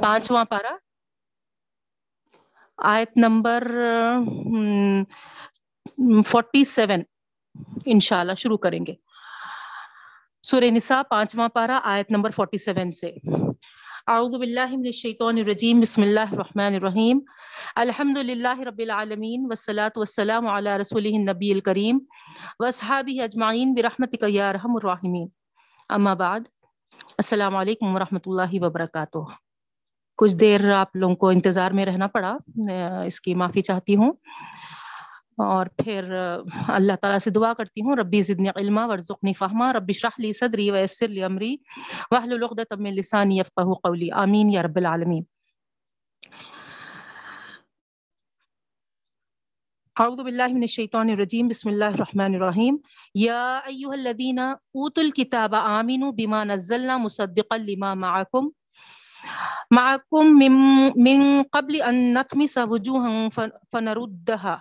پانچواں پارا۔ آیت نمبر فورٹی سیون انشاءاللہ شروع کریں گے۔ سورہ نساء، پانچواں پارا، آیت نمبر فورٹی سیون سے۔ اعوذ باللہ من الشیطان الرجیم، بسم اللہ الرحمن الرحیم۔ الحمد للہ رب العالمین، والصلاة والسلام علی رسولہ النبی الکریم۔ واصحابہ اجمعین، برحمتک یا رحم الراحمین۔ اما بعد، السلام علیکم ورحمۃ اللہ وبرکاتہ۔ کچھ دیر آپ لوگوں کو انتظار میں رہنا پڑا اس کی معافی چاہتی ہوں۔ اور پھر، اللہ تعالیٰ سے دعا کرتی ہوں، ربی زدنی علما، ورزقنی فہما ربی شرح لی صدری ویسر لی امری، واحلل عقدۃ من لسانی یفقهوا قولی، آمین یا رب العالمین۔ اعوذ باللہ من الشیطان الرجیم، بسم اللہ الرحمن الرحیم۔ یا ایها الذین اوتوا الكتاب آمنوا بما نزلنا مصدقا لما معکم۔ معکم من, من قبل ان نطمس وجوها فنردها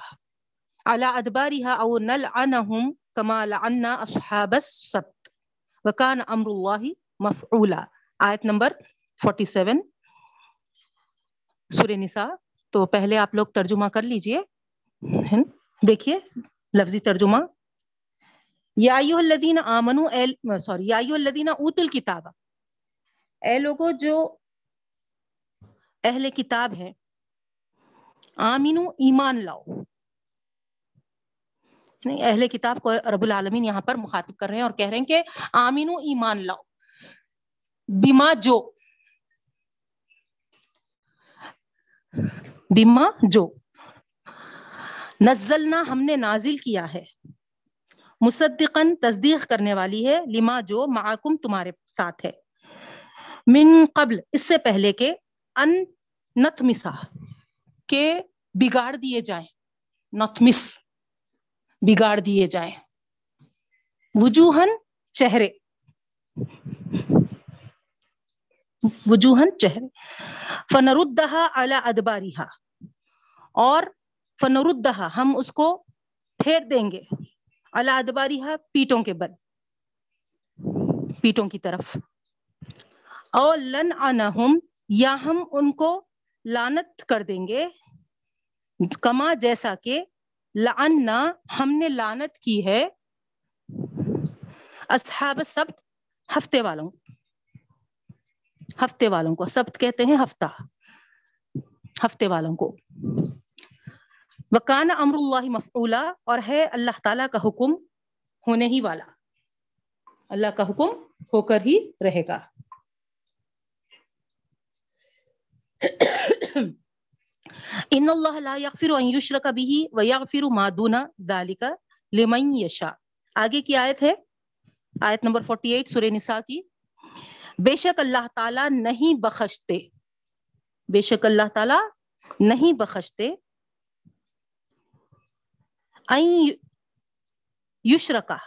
على ادبارها او نلعنهم كما لعنا اصحاب السبت. وكان امر الله مفعولا. آیت نمبر 47 سورہ نساء. تو پہلے آپ لوگ ترجمہ کر لیجیے. دیکھیے لفظی ترجمہ. یا ایوہ الذین آمنو سوری یا ایوہ الذین اوتوا الکتاب اے لوگوں جو اہل کتاب ہیں۔ آمینو ایمان لاؤ۔ یعنی اہل کتاب کو رب العالمین یہاں پر مخاطب کر رہے ہیں اور کہہ رہے ہیں کہ آمین و ایمان لاؤ۔ بیما جو۔ بیما جو۔ نزلنا ہم نے نازل کیا ہے۔ مصدقن تصدیق کرنے والی ہے۔ لما جو معکم تمہارے ساتھ ہے۔ من قبل، اس سے پہلے کے ان نتمسا کے بگاڑ دیے جائیں نتمس بگاڑ دیے جائیں۔ وجوہن چہرے۔ وجوہن چہرے۔ فنردہا علی ادباریہا اور فنردہا ہم اس کو پھیر دیں گے۔ علی ادباریہا پیٹوں کے بل۔ پیٹوں کی طرف۔ اور لن انہم یا ہم ان کو لانت کر دیں گے، کما جیسا کہ لعنا ہم نے لانت کی ہے۔ اصحاب سبت، ہفتے والوں ہفتے والوں کو، سبت کہتے ہیں ہفتہ، ہفتے والوں کو۔ وکان امر اللہ مفعولا اور ہے اللہ تعالیٰ کا حکم ہونے ہی والا۔ اللہ کا حکم ہو کر ہی رہے گا۔ ان اللہ لا یغفر ان یشرک به ویغفر ما دون ذلك لمن یشاء آگے کی آیت ہے؟ آیت نمبر 48 سورہ نساء کی۔ بے شک اللہ تعالی نہیں بخشتے۔ بے شک اللہ تعالی نہیں بخشتے۔ این یشرکا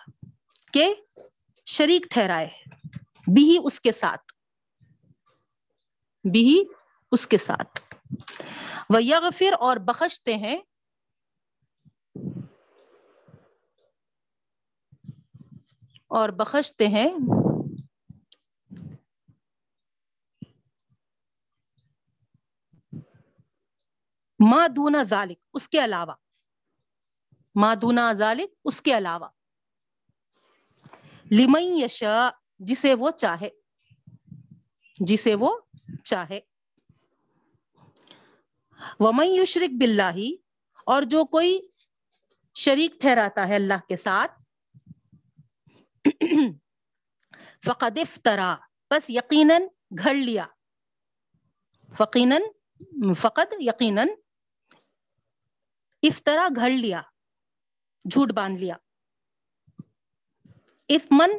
کہ شریک ٹھہرائے۔ بھی اس کے ساتھ۔ بھی اس کے ساتھ۔ وہ اور بخشتے ہیں۔ اور بخشتے ہیں۔ ماں دونا ذالک اس کے علاوہ۔ ماں دونا ذالک اس کے علاوہ۔ لمن یشا جسے وہ چاہے۔ جسے وہ چاہے۔ ومن یشرک باللہ اور جو کوئی شریک ٹھہراتا ہے اللہ کے ساتھ، فقد افطرا بس یقیناً گھڑ لیا۔ فقیناً، فقد یقیناً افطرا گھڑ لیا، جھوٹ باندھ لیا۔ اسمن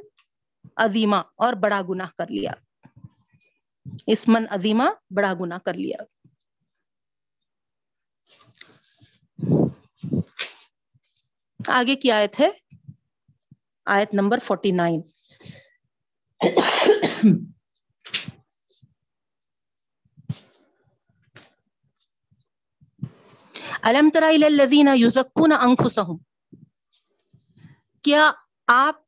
عظیمہ اور بڑا گناہ کر لیا۔ اسمن عظیمہ بڑا گناہ کر لیا۔ آگے کی آیت ہے؟ آیت نمبر فورٹی نائن الم ترا الذین یزکون انفسهم کیا آپ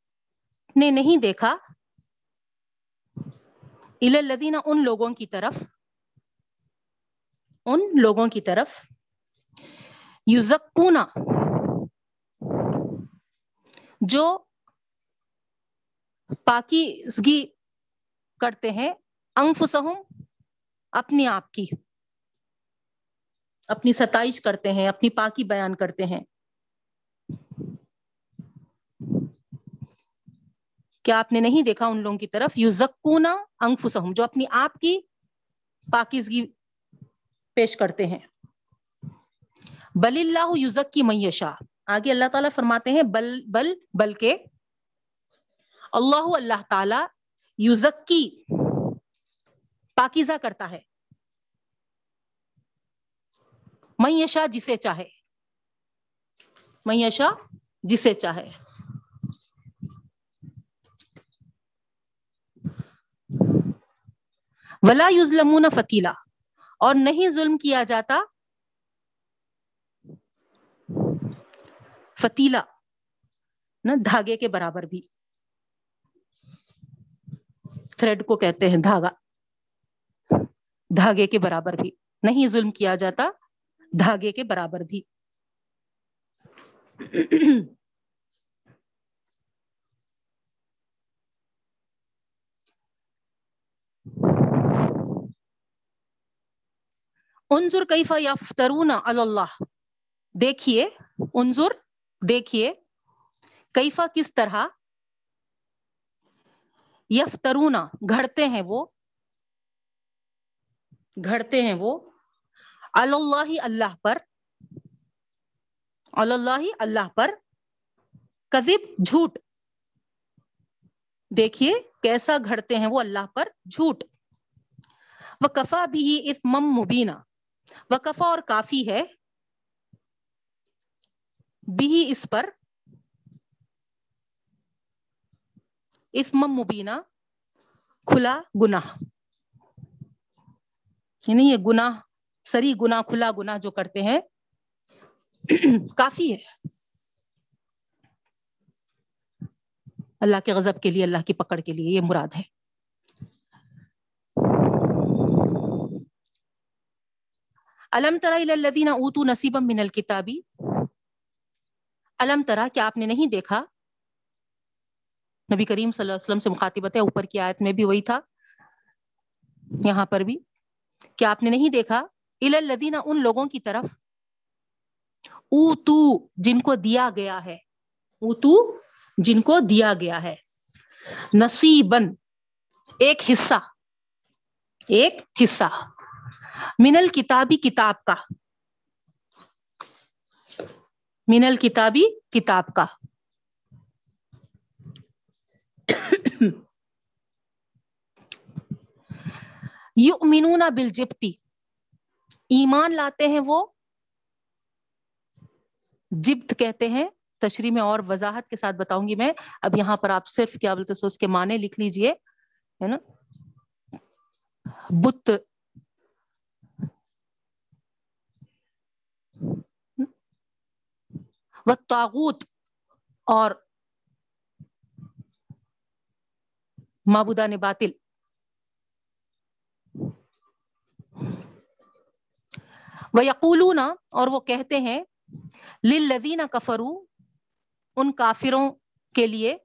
نے نہیں دیکھا الذین ان لوگوں کی طرف؟ ان لوگوں کی طرف یوزکونا جو پاکیزگی کرتے ہیں، انفسہم اپنی آپ کی، اپنی ستائش کرتے ہیں، اپنی پاکی بیان کرتے ہیں۔ کیا آپ نے نہیں دیکھا ان لوگوں کی طرف؟ یو زکونا انفسہم، جو اپنی آپ کی پاکیزگی پیش کرتے ہیں۔ بل اللہ یوزک کی میشا آگے اللہ تعالیٰ فرماتے ہیں، بل بل، بلکہ اللہ اللہ تعالی یوزکی پاکیزہ کرتا ہے۔ میشا جسے چاہے۔ میشا جسے چاہے۔ ولا یوزلمون فتیلا اور نہیں ظلم کیا جاتا فتیلا، نا، دھاگے کے برابر بھی۔ تھریڈ کو کہتے ہیں دھاگا۔ دھاگے کے برابر بھی۔ نہیں ظلم کیا جاتا، دھاگے کے برابر بھی۔ انظر کیفا یفترون علی اللہ۔ دیکھیے، انظر دیکھیے، کیفا کس طرح؟ یفترونا گھڑتے ہیں وہ، گھڑتے ہیں وہ اللہ اللہ پر اللہ اللہ پر کذب، جھوٹ۔ دیکھیے، کیسا گھڑتے ہیں وہ اللہ پر؟ جھوٹ۔ وہ کفا بھی اس مم مبینہ وہ کفا اور کافی ہے۔ بھی اس پر اسم مبینہ کھلا گناہ یعنی یہ گناہ، سری گناہ، کھلا گناہ جو کرتے ہیں، کافی ہے۔ اللہ کے غضب کے لیے، اللہ کی پکڑ کے لیے یہ مراد ہے۔ علم ترا الذین اوتو نصیبا من الکتابی؟ علم ترا کیا آپ نے نہیں دیکھا؟ نبی کریم صلی اللہ علیہ وسلم سے مخاطبت ہے، اوپر کی آیت میں بھی وہی تھا، یہاں پر بھی کیا آپ نے نہیں دیکھا؟ الدینہ ان لوگوں کی طرف او تو جن کو دیا گیا ہے او تو جن کو دیا گیا ہے نصیبن ایک حصہ ایک حصہ منل کتابی کتاب کا۔ منل کتابی کتاب کا۔ یؤمنون بالجبتی۔ ایمان لاتے ہیں وہ۔ جبت کہتے ہیں۔ تشریح میں اور وضاحت کے ساتھ بتاؤں گی میں۔ اب یہاں پر آپ صرف کیا بولتے سو اس کے معنی لکھ لیجیے، ہے نا؟ بت و تاغوت اور معبودان باطل۔ وہ یقولون اور وہ کہتے ہیں للذین کفرو ان کافروں کے لیے،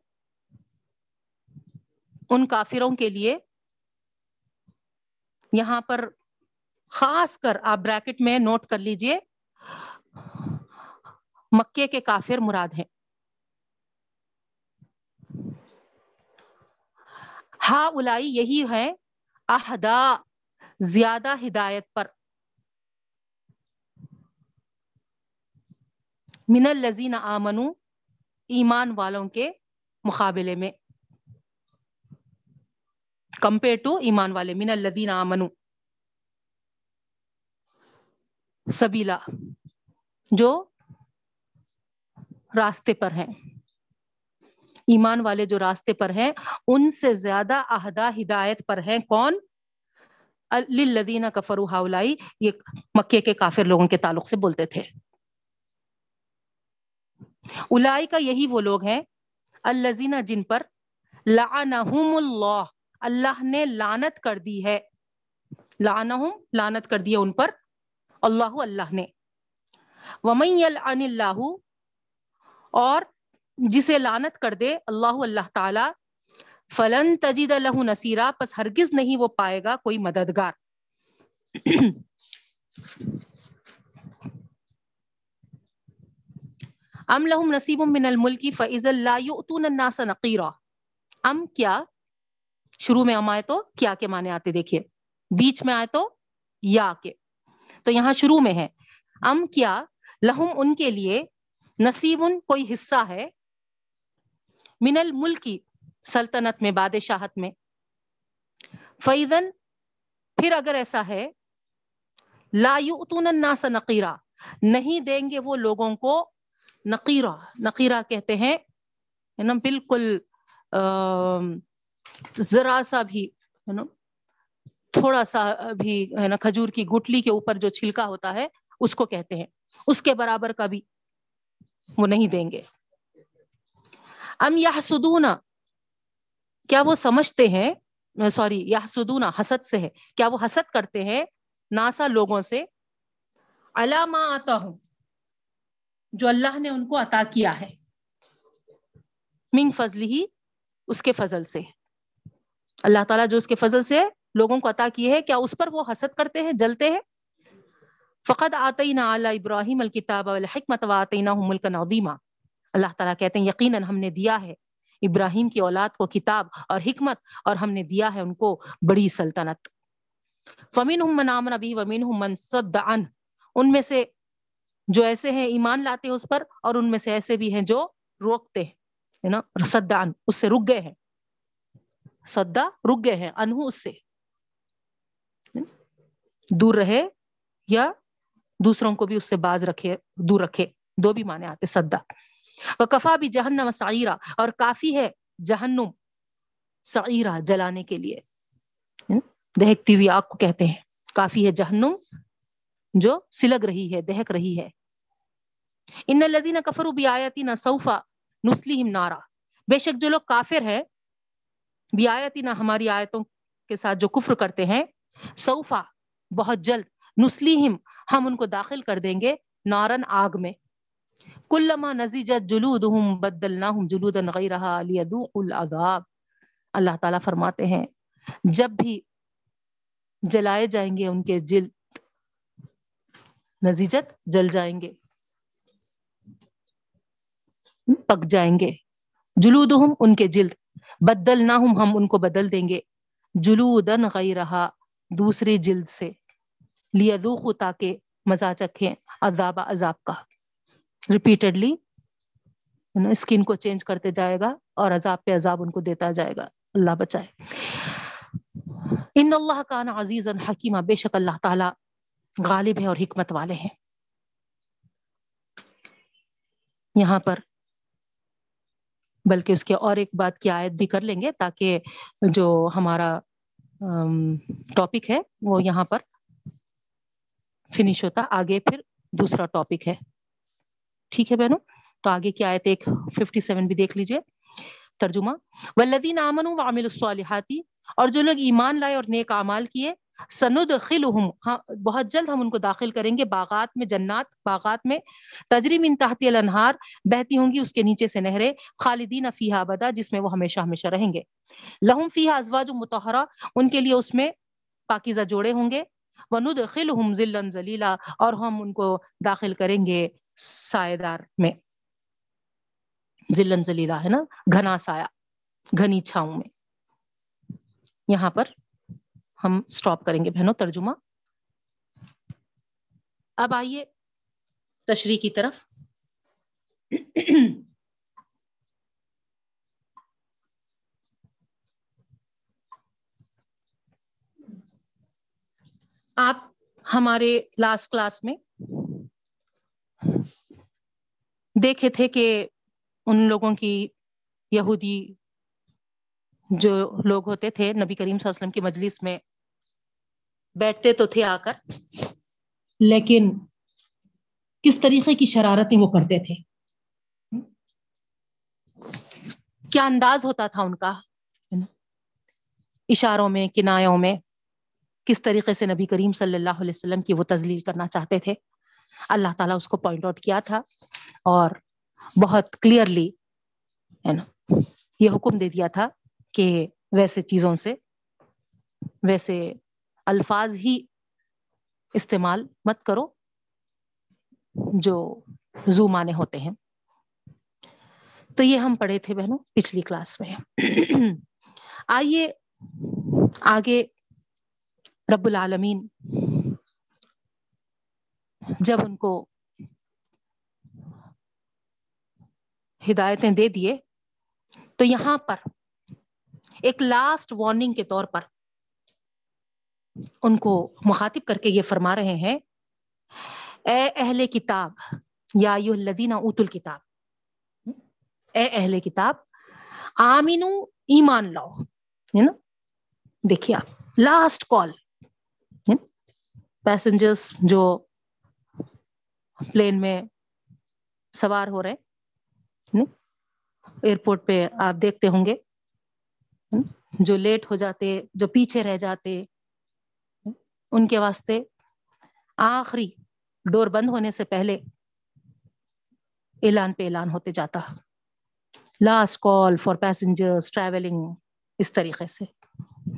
ان کافروں کے لیے، یہاں پر خاص کر آپ بریکٹ میں نوٹ کر لیجیے مکے کے کافر مراد ہیں۔ ہا الائی یہی ہے اہدا زیادہ ہدایت پر۔ من الزین آمنو، ایمان والوں کے مقابلے میں۔ کمپیئر ٹو ایمان والے، من الزین آمنو۔ سبیلا، جو راستے پر ہیں۔ ایمان والے جو راستے پر ہیں، ان سے زیادہ اہدا ہدایت پر ہیں کون؟ للذین کفروا ہاولائی۔ یہ مکے کے کافر لوگوں کے تعلق سے بولتے تھے۔ الائی کا یہی وہ لوگ ہیں الزین جن پر لعنہم اللہ۔ اللہ نے لانت کر دی ہے۔ لعنہم لانت کر دی ہے ان پر۔ اللہ اللہ نے۔ ومن یلعن اللہ اور جسے لانت کر دے اللہ اللہ تعالی، فلن تجید لہ نصیرہ پس ہرگز نہیں وہ پائے گا کوئی مددگار۔ ام لہم نصیب من الملکی فعز اللہ یؤتون الناس نقیرا۔ ام کیا؟ شروع میں ام آئے تو کیا کے معنی آتے دیکھیے۔ بیچ میں آئے تو یا کے۔ تو یہاں شروع میں ہے۔ ام کیا؟ لہم ان کے لیے نصیب کوئی حصہ ہے من الملکی سلطنت میں، بادشاہت میں۔ فیضن پھر اگر ایسا ہے، لا یؤتون الناس نقیرا، نہیں دیں گے وہ لوگوں کو نقیرہ نقیرہ کہتے ہیں یعنی نا بالکل ذرا سا بھی یعنی ہے نا تھوڑا سا بھی ہے نا کھجور کی گٹلی کے اوپر جو چھلکا ہوتا ہے، اس کو کہتے ہیں۔ اس کے برابر کا بھی وہ نہیں دیں گے۔ ام یا کیا وہ سمجھتے ہیں؟ سوری یا سدونا حسد سے ہے۔ کیا وہ حسد کرتے ہیں ناسا لوگوں سے؟ علامہ آتا ہوں جو اللہ نے ان کو عطا کیا ہے۔ منگ فضل ہی اس کے فضل سے۔ اللہ تعالیٰ جو اس کے فضل سے لوگوں کو عطا کی ہے کیا اس پر وہ حسد کرتے ہیں، جلتے ہیں؟ فقط آتے نہ اعلیٰ ابراہیم الکتاب الحکمت و آتے ملک نعدیمہ اللہ تعالیٰ کہتے ہیں، یقیناً ہم نے دیا ہے۔ ابراہیم کی اولاد کو کتاب اور حکمت اور ہم نے دیا ہے ان کو بڑی سلطنت۔ فمین من آمن ابھی ومین من صد ان میں سے جو ایسے ہیں، ایمان لاتے ہیں اس پر اور ان میں سے ایسے بھی ہیں جو روکتے ہیں نا؟ سدان اس سے رک گئے ہیں۔ سدا رک گئے ہیں انہو اس سے۔ دور رہے یا دوسروں کو بھی اس سے باز رکھے، دور رکھے۔ دو بھی مانے آتے سدا وہ کفا بھی جہنم سعیرہ اور کافی ہے جہنم سعیرہ جلانے کے لیے۔ دہکتی ہوئی آگ کو کہتے ہیں۔ کافی ہے جہنم جو سلگ رہی ہے، دہک رہی ہے۔ ان الذين كفروا بآياتنا سوف نسليهم نارا۔ بے شک جو لوگ کافر ہیں بیاتنا ہماری آیتوں کے ساتھ جو کفر کرتے ہیں، سوفا بہت جلد نسلیہم ہم ان کو داخل کر دیں گے نارن آگ میں۔ کلما نزیجت جلودہم، بدلناہم جلودا غیرہا لیذوقوا العذاب۔ اللہ تعالیٰ فرماتے ہیں، جب بھی جلائے جائیں گے ان کے جلد نزیجت جل جائیں گے، پک جائیں گے۔ جلود ان کے جلد بدل نہ ہم ہم ان کو بدل دیں گے۔ جلودن غیر رہا دوسری جلد سے۔ لیدوخ تاکہ مزا چکھیں عذاب عذاب کا۔ ریپیٹڈلی اسکن کو چینج کرتے جائے گا اور عذاب پہ عذاب ان کو دیتا جائے گا۔ اللہ بچائے۔ ان اللہ کا نا عزیز حکیمہ بے شک اللہ تعالی غالب ہے اور حکمت والے ہیں۔ یہاں پر، بلکہ اس کے اور ایک بات کی آیت بھی کر لیں گے تاکہ جو ہمارا ٹاپک ہے وہ یہاں پر فنش ہوتا، آگے پھر دوسرا ٹاپک ہے۔ ٹھیک ہے بہنوں؟ تو آگے کی آیت ایک ففٹی سیون بھی دیکھ لیجیے ترجمہ ولدین امن وعمل الصالحاتی اور جو لوگ ایمان لائے اور نیک اعمال کیے سند ہاں بہت جلد ہم ان کو داخل کریں گے۔ باغات میں، جنات باغات میں تجریم ان الانہار، بہتی ہوں گی اس کے نیچے سے نہریں، خالدین فیہا ابدا، جس میں وہ ہمیشہ ہمیشہ رہیں گے۔ لہم فیہا ازواج متحرہ ان کے لیے اس میں پاکیزہ جوڑے ہوں گے۔ وندخلہم ذلا ذلیلا اور ہم ان کو داخل کریں گے سائیدار میں۔ ذلن ذلیلا ہے نا؟ گھنا سایہ، گھنی چھاؤں میں۔ یہاں پر ہم سٹاپ کریں گے بہنوں ترجمہ۔ اب آئیے تشریح کی طرف۔ آپ ہمارے لاسٹ کلاس میں دیکھے تھے کہ ان لوگوں کی یہودی جو لوگ ہوتے تھے، نبی کریم صلی اللہ علیہ وسلم کی مجلس میں بیٹھتے تو تھے آ کر، لیکن کس طریقے کی شرارتیں وہ کرتے تھے؟ کیا انداز ہوتا تھا ان کا؟ اشاروں میں، کنایوں میں؟ کس طریقے سے نبی کریم صلی اللہ علیہ وسلم کی وہ تزلیل کرنا چاہتے تھے؟ اللہ تعالیٰ اس کو پوائنٹ آؤٹ کیا تھا اور بہت کلیئرلی ہے نا، یہ حکم دے دیا تھا کہ ویسے چیزوں سے، ویسے الفاظ ہی استعمال مت کرو جو زو مانے ہوتے ہیں۔ تو یہ ہم پڑھے تھے بہنوں پچھلی کلاس میں۔ آئیے آگے رب العالمین۔ جب ان کو ہدایتیں دے دیے، تو یہاں پر ایک لاسٹ وارننگ کے طور پر ان کو مخاطب کر کے یہ فرما رہے ہیں، اے اہل کتاب، یا یو الذین اوت الکتاب، اے اہل کتاب، آمینو، ایمان لاؤ، ہے نا؟ دیکھیے آپ لاسٹ کال پیسنجرس جو پلین میں سوار ہو رہے ایئرپورٹ پہ آپ دیکھتے ہوں گے جو لیٹ ہو جاتے، جو پیچھے رہ جاتے ان کے واسطے آخری ڈور بند ہونے سے پہلے اعلان پہ اعلان ہوتے جاتا. Last call for passenger travelling اس طریقے سے.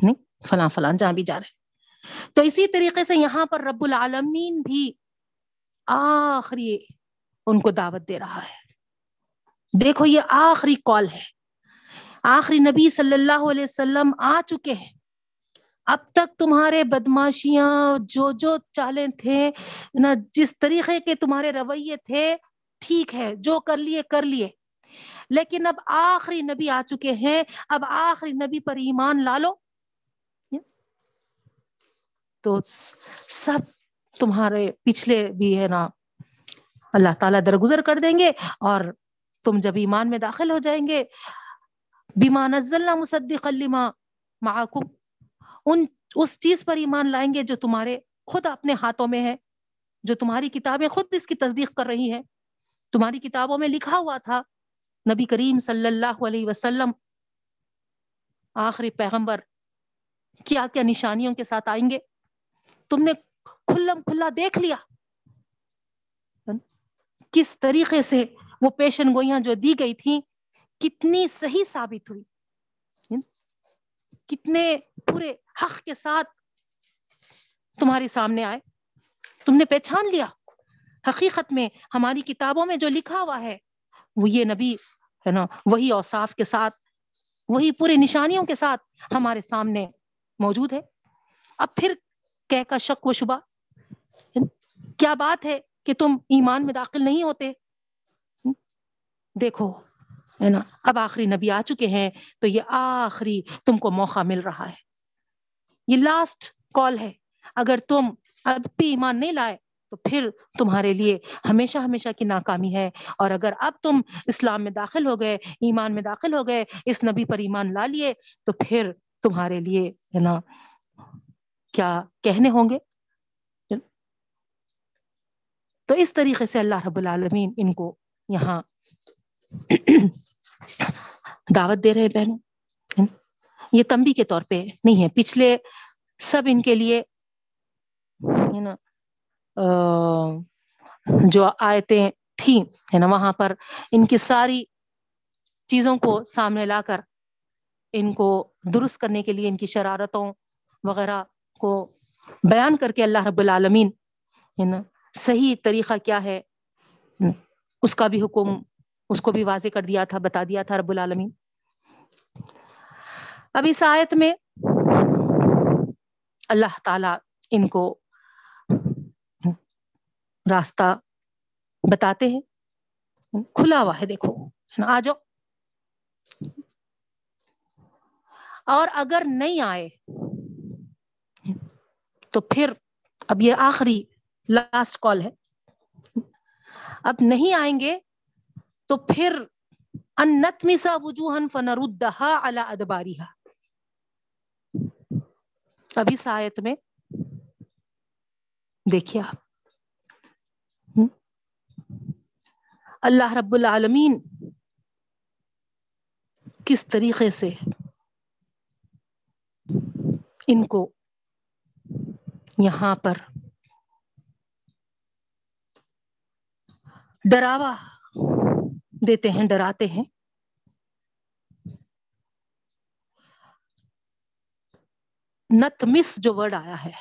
نہیں، فلاں فلاں جہاں بھی جا رہے تو اسی طریقے سے یہاں پر رب العالمین بھی آخری ان کو دعوت دے رہا ہے۔ دیکھو یہ آخری کال ہے۔ آخری نبی صلی اللہ علیہ وسلم آ چکے ہیں۔ اب تک تمہارے بدماشیاں جو جو چالے تھے نا جس طریقے کے تمہارے رویے تھے، ٹھیک ہے، جو کر لیے کر لیے۔ لیکن اب آخری نبی آ چکے ہیں۔ اب آخری نبی پر ایمان لا لو۔ تو سب تمہارے پچھلے بھی ہے نا، اللہ تعالیٰ درگزر کر دیں گے اور تم جب ایمان میں داخل ہو جائیں گے۔ بیما نزلنا مصدق لما معکم ان، اس چیز پر ایمان لائیں گے جو تمہارے خود اپنے ہاتھوں میں ہے، جو تمہاری کتابیں خود اس کی تصدیق کر رہی ہیں۔ تمہاری کتابوں میں لکھا ہوا تھا، نبی کریم صلی اللہ علیہ وسلم آخری پیغمبر کیا کیا نشانیوں کے ساتھ آئیں گے۔ تم نے کھلم کھلا دیکھ لیا۔ کس طریقے سے وہ پیشن گوئیاں جو دی گئی تھیں، کتنی صحیح ثابت ہوئی۔ کتنے پورے حق کے ساتھ تمہارے سامنے آئے۔ تم نے پہچان لیا۔ حقیقت میں ہماری کتابوں میں جو لکھا ہوا ہے، وہ یہ نبی ہے نا، وہی اوصاف کے ساتھ، وہی پورے نشانیوں کے ساتھ ہمارے سامنے موجود ہے۔ اب پھر کہ کا شک و شبہ۔ یعنی کیا بات ہے کہ تم ایمان میں داخل نہیں ہوتے؟ دیکھو، ہے نا، اب آخری نبی آ چکے ہیں تو یہ آخری تم کو موقع مل رہا ہے۔ یہ لاسٹ کال ہے۔ اگر تم اب بھی ایمان نہیں لائے تو پھر تمہارے لیے ہمیشہ ہمیشہ کی ناکامی ہے۔ اور اگر اب تم اسلام میں داخل ہو گئے، ایمان میں داخل ہو گئے، اس نبی پر ایمان لا لیے تو پھر تمہارے لیے، ہے نا کیا کہنے ہوں گے؟ تو اس طریقے سے اللہ رب العالمین ان کو یہاں دعوت دے رہے بہنوں۔ یہ تمبی کے طور پہ نہیں ہے۔ پچھلے سب ان کے لیے نا جو آیتیں تھیں، ہے نا، وہاں پر ان کی ساری چیزوں کو سامنے لا کر ان کو درست کرنے کے لیے ان کی شرارتوں وغیرہ کو بیان کر کے اللہ رب العالمین، ہے نا، صحیح طریقہ کیا ہے، اس کا بھی حکم، اس کو بھی واضح کر دیا تھا، بتا دیا تھا رب العالمین۔ اب اس آیت میں اللہ تعالی ان کو راستہ بتاتے ہیں۔ کھلا ہوا ہے، دیکھو آ جاؤ۔ اور اگر نہیں آئے تو پھر اب یہ آخری لاسٹ کال ہے۔ اب نہیں آئیں گے تو پھر انت مسا وجوہن فنردہا علی ادباریہ ابھی سایت میں دیکھیے آپ۔ اللہ رب العالمین کس طریقے سے ان کو یہاں پر۔ ڈراوا دیتے ہیں، ڈراتے ہیں۔ نت مس جو ورڈ آیا ہے،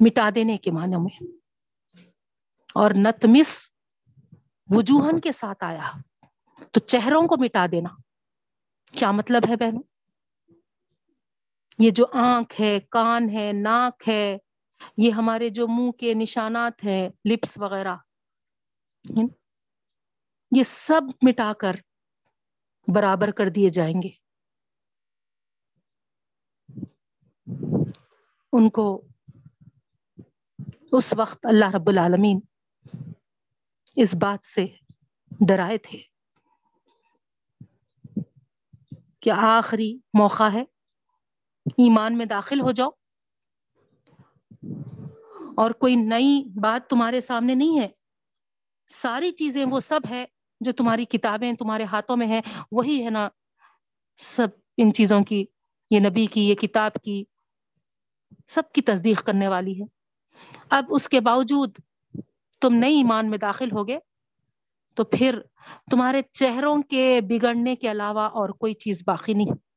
مٹا دینے کے معنی میں۔ اور نت مس وجوہن کے ساتھ آیا۔ تو چہروں کو مٹا دینا۔ کیا مطلب ہے بہنوں؟ یہ جو آنکھ ہے، کان ہے، ناک ہے، یہ ہمارے جو منہ کے نشانات ہیں، لپس وغیرہ یہ سب مٹا کر برابر کر دیے جائیں گے۔ ان کو اس وقت اللہ رب العالمین اس بات سے ڈرائے تھے کہ آخری موقع ہے۔ ایمان میں داخل ہو جاؤ۔ اور کوئی نئی بات تمہارے سامنے نہیں ہے۔ ساری چیزیں وہ سب ہے جو تمہاری کتابیں تمہارے ہاتھوں میں ہیں۔ وہی ہے نا سب ان چیزوں کی، یہ نبی کی، یہ کتاب کی۔ سب کی تصدیق کرنے والی ہے۔ اب اس کے باوجود تم نئی ایمان میں داخل ہوگے تو پھر تمہارے چہروں کے بگڑنے کے علاوہ اور کوئی چیز باقی نہیں۔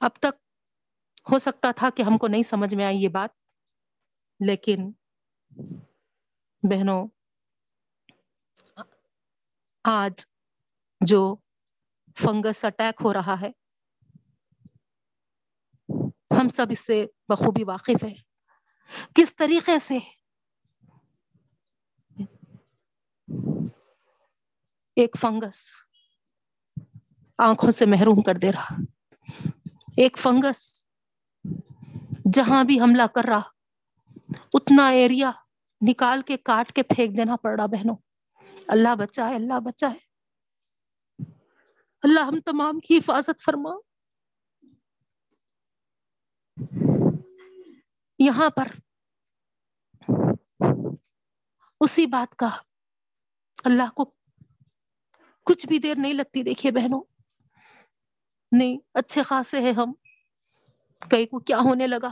اب تک ہو سکتا تھا کہ ہم کو نہیں سمجھ میں آئی یہ بات، لیکن بہنوں، آج جو فنگس اٹیک ہو رہا ہے، ہم سب اس سے بخوبی واقف ہیں۔ کس طریقے سے؟ ایک فنگس آنکھوں سے محروم کر دے رہا۔ ایک فنگس جہاں بھی حملہ کر رہا، اتنا ایریا نکال کے کاٹ کے پھینک دینا پڑ رہا، بہنوں۔ اللہ بچا ہے، اللہ بچا ہے۔ اللہ ہم تمام کی حفاظت فرما۔ یہاں پر اسی بات کا اللہ کو کچھ بھی دیر نہیں لگتی، دیکھیے بہنوں۔ نہیں، اچھے خاصے ہیں ہم۔ کئی کو کیا ہونے لگا؟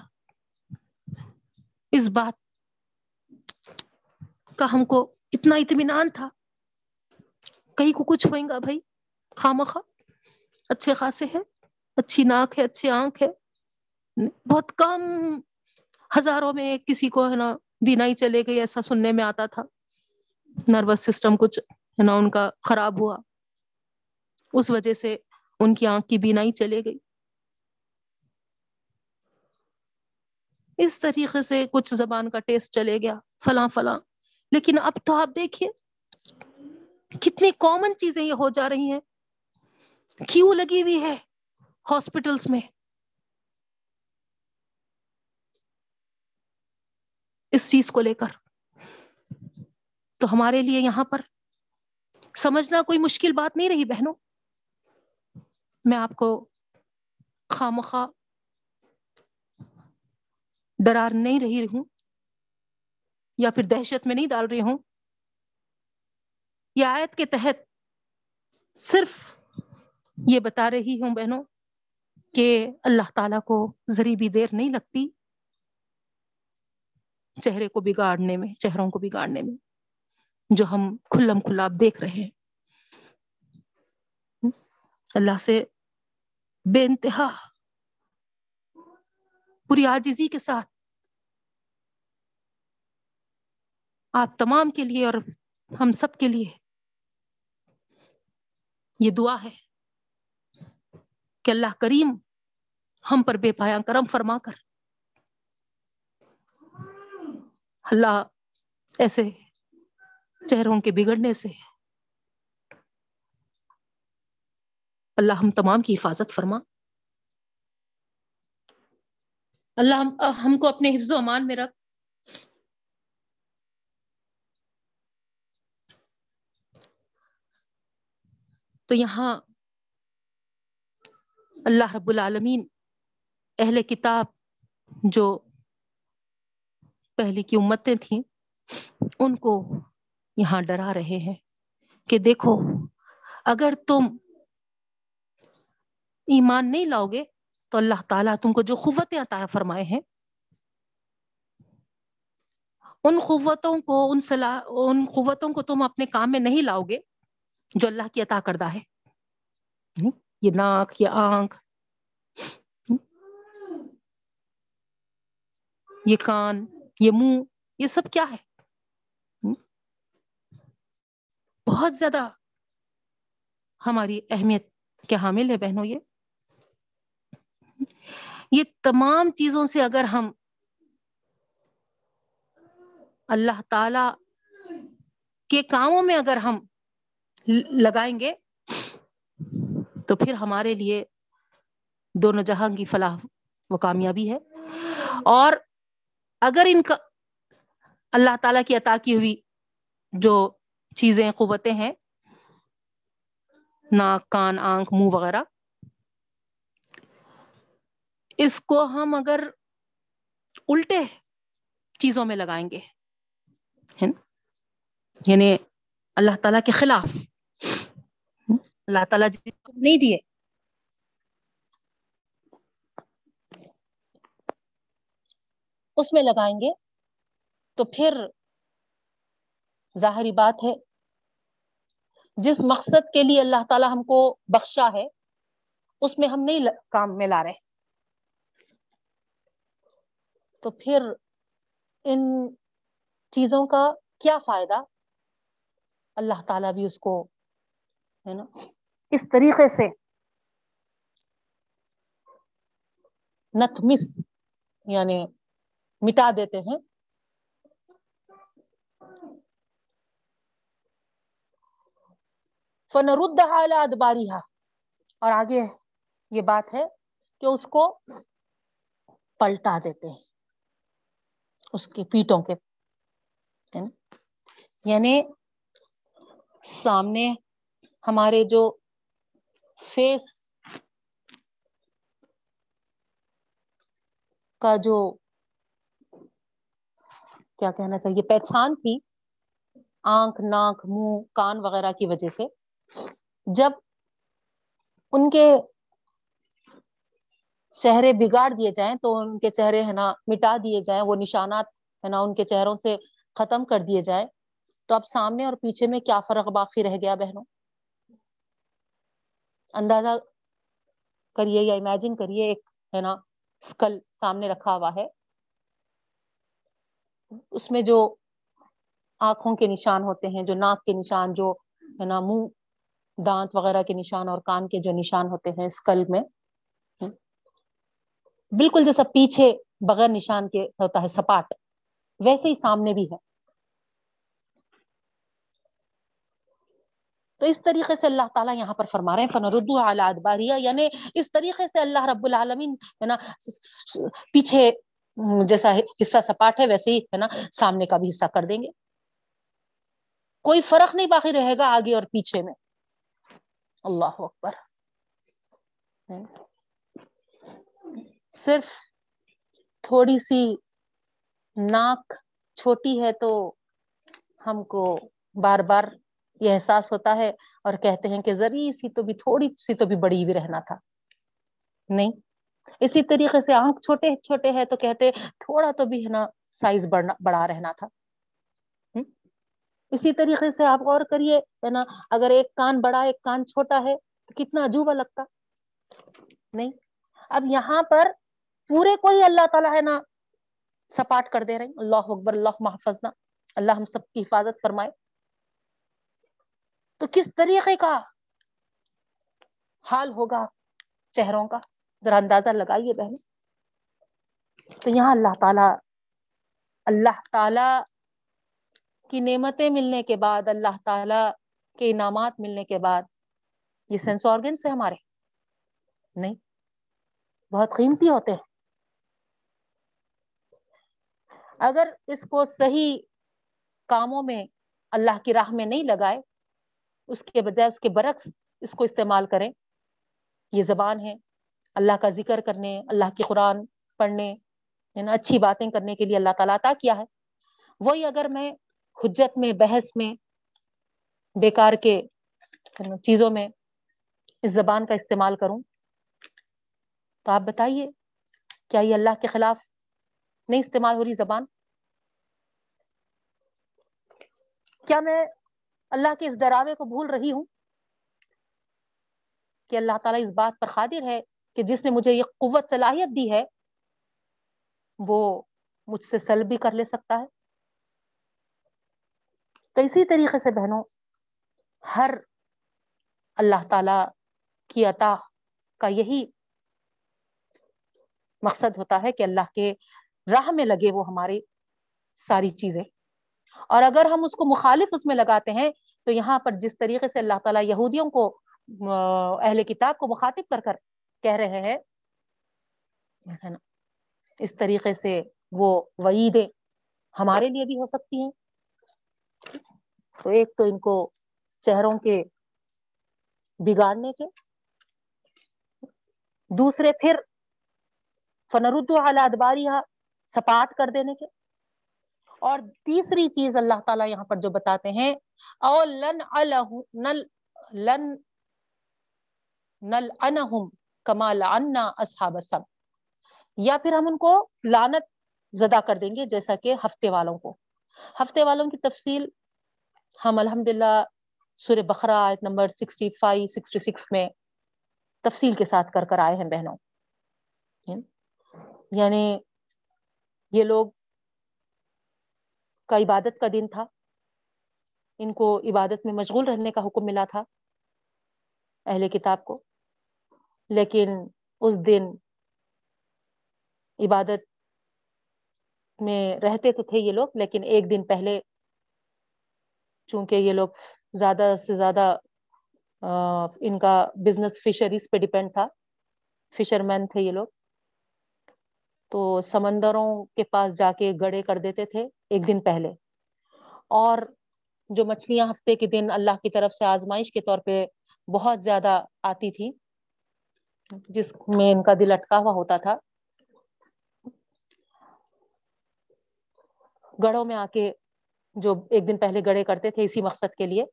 اس بات کا ہم کو اتنا اطمینان تھا۔ کہیں کو کچھ ہوئیں گا بھائی؟ خام اچھے خاصے ہے اچھی ناک ہے، اچھی آنکھ ہے۔ بہت کم ہزاروں میں کسی کو ہے نا بینا ہی چلے گئی، ایسا سننے میں آتا تھا۔ نروس سسٹم کچھ ہے نا ان کا خراب ہوا۔ اس وجہ سے ان کی آنکھ کی بینا ہی چلے گئی۔ اس طریقے سے کچھ زبان کا ٹیسٹ چلے گیا، فلاں فلاں۔ لیکن اب تو آپ دیکھیے کتنی کامن چیزیں یہ ہو جا رہی ہیں۔ کیوں لگی ہوئی ہے ہاسپٹلس میں؟ اس چیز کو لے کر۔ تو ہمارے لیے یہاں پر سمجھنا کوئی مشکل بات نہیں رہی بہنوں۔ میں آپ کو خواہ ڈرار نہیں رہی ہوں یا پھر دہشت میں نہیں ڈال رہی ہوں، یہ آیت کے تحت صرف یہ بتا رہی ہوں بہنوں کہ اللہ تعالی کو ذری بھی دیر نہیں لگتی چہرے کو بگاڑنے میں، چہروں کو بگاڑنے میں، جو ہم کھلم کھلا دیکھ رہے ہیں۔ اللہ سے بے انتہا، پوری آجزی کے ساتھ۔ آپ تمام کے لیے اور ہم سب کے لیے۔ یہ دعا ہے کہ اللہ کریم ہم پر بے پایا کرم فرما کر۔ اللہ ایسے چہروں کے بگڑنے سے اللہ ہم تمام کی حفاظت فرما۔ اللہ ہم کو اپنے حفظ و امان میں رکھ۔ تو یہاں اللہ رب العالمین اہل کتاب جو پہلے کی امتیں تھیں، ان کو یہاں ڈرا رہے ہیں کہ دیکھو، اگر تم ایمان نہیں لاؤ گے تو اللہ تعالیٰ تم کو جو قوتیں عطا فرمائے ہیں، ان قوتوں کو، ان صلاح ان قوتوں کو تم اپنے کام میں نہیں لاؤ گے جو اللہ کی عطا کردہ ہے۔ یہ ناک، یہ آنکھ یہ کان، یہ منہ، یہ سب کیا ہے؟ بہت زیادہ ہماری اہمیت کے حامل ہے بہنوں یہ۔ یہ تمام چیزوں سے اگر ہم اللہ تعالی کے کاموں میں اگر ہم لگائیں گے، تو پھر ہمارے لیے دونوں جہاں کی فلاح وہ کامیابی ہے۔ اور اگر ان کا اللہ تعالی کی عطا کی ہوئی جو چیزیں، قوتیں ہیں، ناک، کان، آنکھ، منہ وغیرہ اس کو ہم اگر الٹے چیزوں میں لگائیں گے یعنی اللہ تعالیٰ کے خلاف۔ اللہ تعالیٰ جی نہیں دیے۔ اس میں لگائیں گے۔ تو پھر ظاہری بات ہے، جس مقصد کے لیے اللہ تعالیٰ ہم کو بخشا ہے، اس میں ہم نہیں کام میں لا رہے۔ تو پھر ان چیزوں کا کیا فائدہ؟ اللہ تعالیٰ بھی اس کو، ہے نا، اس طریقے سے نتمس یعنی مٹا دیتے ہیں۔ فنرد ادباری اور آگے یہ بات ہے کہ اس کو پلٹا دیتے ہیں۔ اس کی پیٹوں کے یعنی سامنے ہمارے جو فیس کا جو کیا کہنا چاہیے، پہچان تھی آنکھ، ناک، منہ، کان وغیرہ کی وجہ سے، جب ان کے چہرے بگاڑ دیے جائیں تو ان کے چہرے ہے نا مٹا دیے جائیں، وہ نشانات ہے نا ان کے چہروں سے ختم کر دیے جائیں۔ تو اب سامنے اور پیچھے میں کیا فرق باقی رہ گیا بہنوں؟ اندازہ کریے یا امیجن کریے، ایک ہے نا اسکل سامنے رکھا ہوا ہے۔ اس میں جو آنکھوں کے نشان ہوتے ہیں، جو ناک کے نشان، جو ہے نا منہ، دانت وغیرہ کے نشان اور کان کے جو نشان ہوتے ہیں اسکل میں بالکل جیسا پیچھے بغیر نشان کے ہوتا ہے، سپاٹ۔ ویسے ہی سامنے بھی ہے۔ تو اس طریقے سے اللہ تعالیٰ یہاں پر فرما رہے ہیں فنردو ادباریہ یعنی اس طریقے سے اللہ رب العالمین، ہے نا، پیچھے جیسا حصہ سپاٹ ہے، ویسے ہی، ہے نا، سامنے کا بھی حصہ کر دیں گے۔ کوئی فرق نہیں باقی رہے گا آگے اور پیچھے میں۔ اللہ اکبر۔ صرف تھوڑی سی ناک چھوٹی ہے تو ہم کو بار بار یہ احساس ہوتا ہے اور کہتے ہیں کہ ذریع سی تو بھی تھوڑی سی تو بھی بڑی بھی رہنا تھا۔ نہیں، اسی طریقے سے آنکھ چھوٹے چھوٹے ہے تو کہتے تھوڑا تو بھی ہے نا سائز بڑھنا، بڑا رہنا تھا۔ اسی طریقے سے آپ غور کریے، ہے نا، اگر ایک کان بڑا، ایک کان چھوٹا ہے تو کتنا عجوبہ لگتا۔ نہیں، اب یہاں پر پورے کو ہی اللہ تعالیٰ ہے نا سپاٹ کر دے رہے ہیں۔ اللہ اکبر، اللہ محفظ اللہ ہم سب کی حفاظت فرمائے۔ تو کس طریقے کا حال ہوگا چہروں کا؟ ذرا اندازہ لگائیے بہن تو یہاں اللہ تعالی اللہ تعالی کی نعمتیں ملنے کے بعد، اللہ تعالی کے انعامات ملنے کے بعد، یہ سینس آرگنس ہے ہمارے۔ نہیں، بہت قیمتی ہوتے ہیں۔ اگر اس کو صحیح کاموں میں اللہ کی راہ میں نہیں لگائے، اس کے بجائے اس کے برعکس اس کو استعمال کریں۔ یہ زبان ہے، اللہ کا ذکر کرنے، اللہ کی قرآن پڑھنے یعنی اچھی باتیں کرنے کے لیے اللہ تعالیٰ عطا کیا ہے۔ وہی اگر میں حجت میں، بحث میں، بیکار کے چیزوں میں اس زبان کا استعمال کروں، تو آپ بتائیے، کیا یہ اللہ کے خلاف نہیں استعمال ہو رہی زبان؟ کیا میں اللہ کے اس ڈراوے کو بھول رہی ہوں کہ اللہ تعالیٰ اس بات پر قادر ہے کہ جس نے مجھے یہ قوت صلاحیت دی ہے، وہ مجھ سے سلب بھی کر لے سکتا ہے۔ تو اسی طریقے سے بہنوں، ہر اللہ تعالی کی عطا کا یہی مقصد ہوتا ہے کہ اللہ کے راہ میں لگے وہ ہماری ساری چیزیں۔ اور اگر ہم اس کو مخالف اس میں لگاتے ہیں، تو یہاں پر جس طریقے سے اللہ تعالیٰ یہودیوں کو اہل کتاب کو مخاطب کر کر کہہ رہے ہیں اس طریقے سے وہ وعیدیں ہمارے لیے بھی ہو سکتی ہیں۔ تو ایک تو ان کو چہروں کے بگاڑنے کے، دوسرے پھر فنرد حالات باری سپاٹ کر دینے کے۔ اور تیسری چیز اللہ تعالیٰ یہاں پر جو بتاتے ہیں، او لن نل لن، نل انہم کما لعنا اصحاب سب یا پھر ہم ان کو لانت زدہ کر دیں گے، جیسا کہ ہفتے والوں کو۔ ہفتے والوں کی تفصیل ہم الحمد للہ سور بخرا آیت number sixty five, sixty six میں تفصیل کے ساتھ کر کر آئے ہیں بہنوں۔ یعنی یہ لوگ کا عبادت کا دن تھا۔ ان کو عبادت میں مشغول رہنے کا حکم ملا تھا اہل کتاب کو۔ لیکن اس دن عبادت میں رہتے تو تھے یہ لوگ، لیکن ایک دن پہلے چونکہ یہ لوگ زیادہ سے زیادہ ان کا بزنس فشریز پہ ڈپینڈ تھا۔ فشر مین تھے یہ لوگ۔ تو سمندروں کے پاس جا کے گڑے کر دیتے تھے ایک دن پہلے۔ اور جو مچھلیاں ہفتے کے دن اللہ کی طرف سے آزمائش کے طور پہ بہت زیادہ آتی تھی جس میں ان کا دل اٹکا ہوا ہوتا تھا۔ گڑوں میں آ کے جو ایک دن پہلے گڑے کرتے تھے اسی مقصد کے لیے،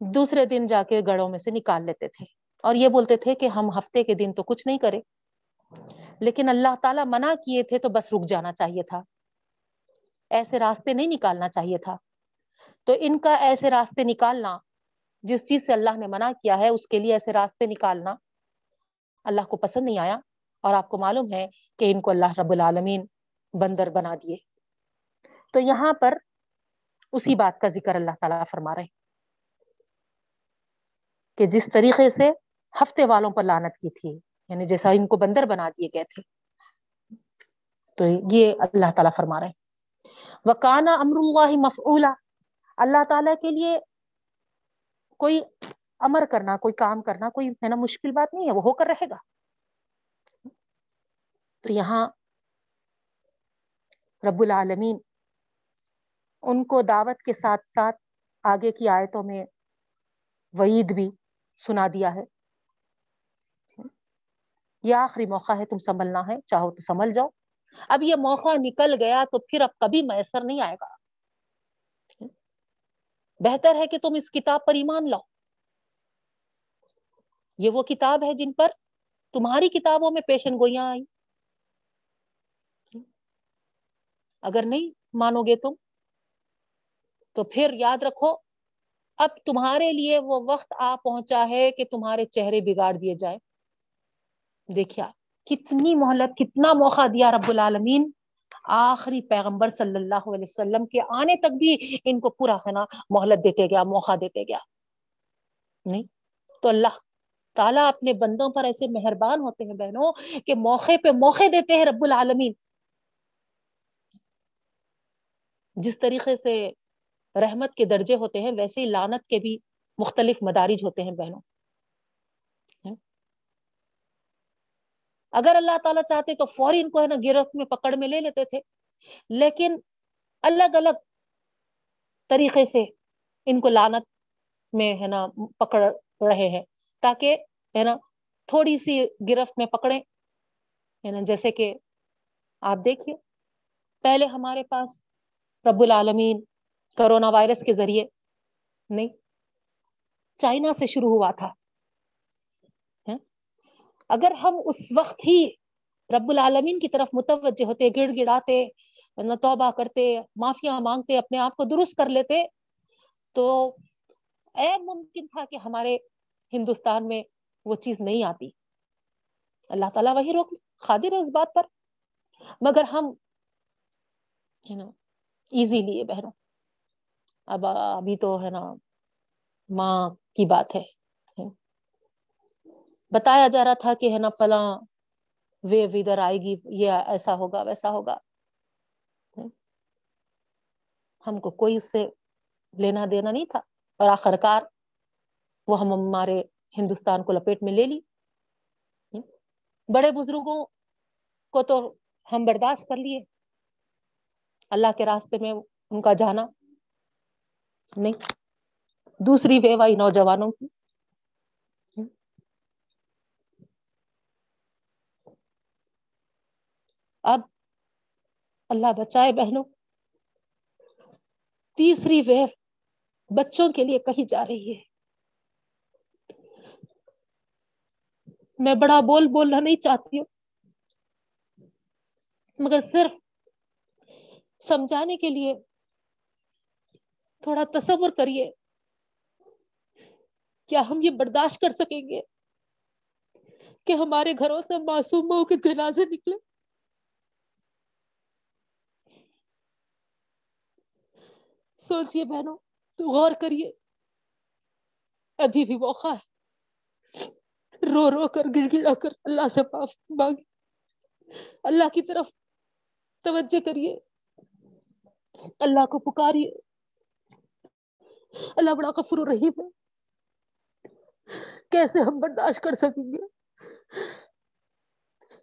دوسرے دن جا کے گڑوں میں سے نکال لیتے تھے۔ اور یہ بولتے تھے کہ ہم ہفتے کے دن تو کچھ نہیں کرے لیکن اللہ تعالیٰ منع کیے تھے تو بس رک جانا چاہیے تھا۔ ایسے راستے نہیں نکالنا چاہیے تھا۔ تو ان کا ایسے راستے نکالنا، جس چیز سے اللہ نے منع کیا ہے، اس کے لیے ایسے راستے نکالنا اللہ کو پسند نہیں آیا۔ اور آپ کو معلوم ہے کہ ان کو اللہ رب العالمین بندر بنا دیے۔ تو یہاں پر اسی بات کا ذکر اللہ تعالیٰ فرما رہے کہ جس طریقے سے ہفتے والوں پر لانت کی تھی یعنی جیسا ان کو بندر بنا دیے گئے تھے۔ تو یہ اللہ تعالیٰ فرما رہے وکانا امر اللہ مفعولا۔ اللہ تعالیٰ کے لیے کوئی امر کرنا، کوئی کام کرنا، کوئی ہے نا مشکل بات نہیں ہے، وہ ہو کر رہے گا۔ تو یہاں رب العالمین ان کو دعوت کے ساتھ ساتھ آگے کی آیتوں میں وعید بھی سنا دیا ہے۔ یہ آخری موقع ہے تم سنبھلنا ہے، چاہو تو سنبھل جاؤ۔ اب یہ موقع نکل گیا تو پھر اب کبھی میسر نہیں آئے گا۔ بہتر ہے کہ تم اس کتاب پر ایمان لاؤ۔ یہ وہ کتاب ہے جن پر تمہاری کتابوں میں پیشن گوئیاں آئی اگر نہیں مانو گے تم، تو پھر یاد رکھو، اب تمہارے لیے وہ وقت آ پہنچا ہے کہ تمہارے چہرے بگاڑ دیے جائے دیکھیا کتنی مہلت، کتنا موقع دیا رب العالمین آخری پیغمبر صلی اللہ علیہ وسلم کے آنے تک بھی ان کو پورا ہے نا مہلت دیتے گیا، موقع دیتے گیا۔ نہیں، تو اللہ تعالیٰ اپنے بندوں پر ایسے مہربان ہوتے ہیں بہنوں کہ موقع پہ موقع دیتے ہیں رب العالمین۔ جس طریقے سے رحمت کے درجے ہوتے ہیں، ویسے ہی لانت کے بھی مختلف مدارج ہوتے ہیں بہنوں۔ اگر اللہ تعالیٰ چاہتے تو فوری ان کو ہے نا گرفت میں پکڑ میں لے لیتے تھے۔ لیکن الگ الگ طریقے سے ان کو لانت میں ہے نا پکڑ رہے ہیں تاکہ ہے نا تھوڑی سی گرفت میں پکڑے ہے نا جیسے کہ آپ دیکھیے، پہلے ہمارے پاس رب العالمین کرونا وائرس کے ذریعے نہیں، چائنا سے شروع ہوا تھا۔ اگر ہم اس وقت ہی رب العالمین کی طرف متوجہ ہوتے، گڑ گڑاتے توبہ کرتے، معافیاں مانگتے، اپنے آپ کو درست کر لیتے، تو ممکن تھا کہ ہمارے ہندوستان میں وہ چیز نہیں آتی۔ اللہ تعالیٰ وہی روک خادر ہے اس بات پر۔ مگر ہم نا ایزی لیے بہنوں۔ اب ابھی تو ہے نا، ماں کی بات ہے۔ بتایا جا رہا تھا کہ ہے نا فلاں ویو ادھر آئے گی، یہ ایسا ہوگا، ویسا ہوگا۔ ہم کو کوئی اس سے لینا دینا نہیں تھا۔ اور آخر کار وہ ہم ہمارے ہندوستان کو لپیٹ میں لے لی۔ بڑے بزرگوں کو تو ہم برداشت کر لیے۔ اللہ کے راستے میں ان کا جانا نہیں۔ دوسری ویوائی نوجوانوں کی۔ اب اللہ بچائے بہنوں، تیسری ویو بچوں کے لیے کہی جا رہی ہے۔ میں بڑا بول بولنا نہیں چاہتی ہوں، مگر صرف سمجھانے کے لیے تھوڑا تصور کریے، کیا ہم یہ برداشت کر سکیں گے کہ ہمارے گھروں سے معصوموں کے جنازے نکلے سوچئے بہنوں، تو غور کریے۔ ابھی بھی موقع ہے۔ رو رو کر گڑ گڑا کر، اللہ سے پاپ مانگے۔ اللہ کی طرف توجہ کریے۔ اللہ کو پکاریے۔ اللہ بڑا کفر رحیم ہے۔ کیسے ہم برداشت کر سکیں گے؟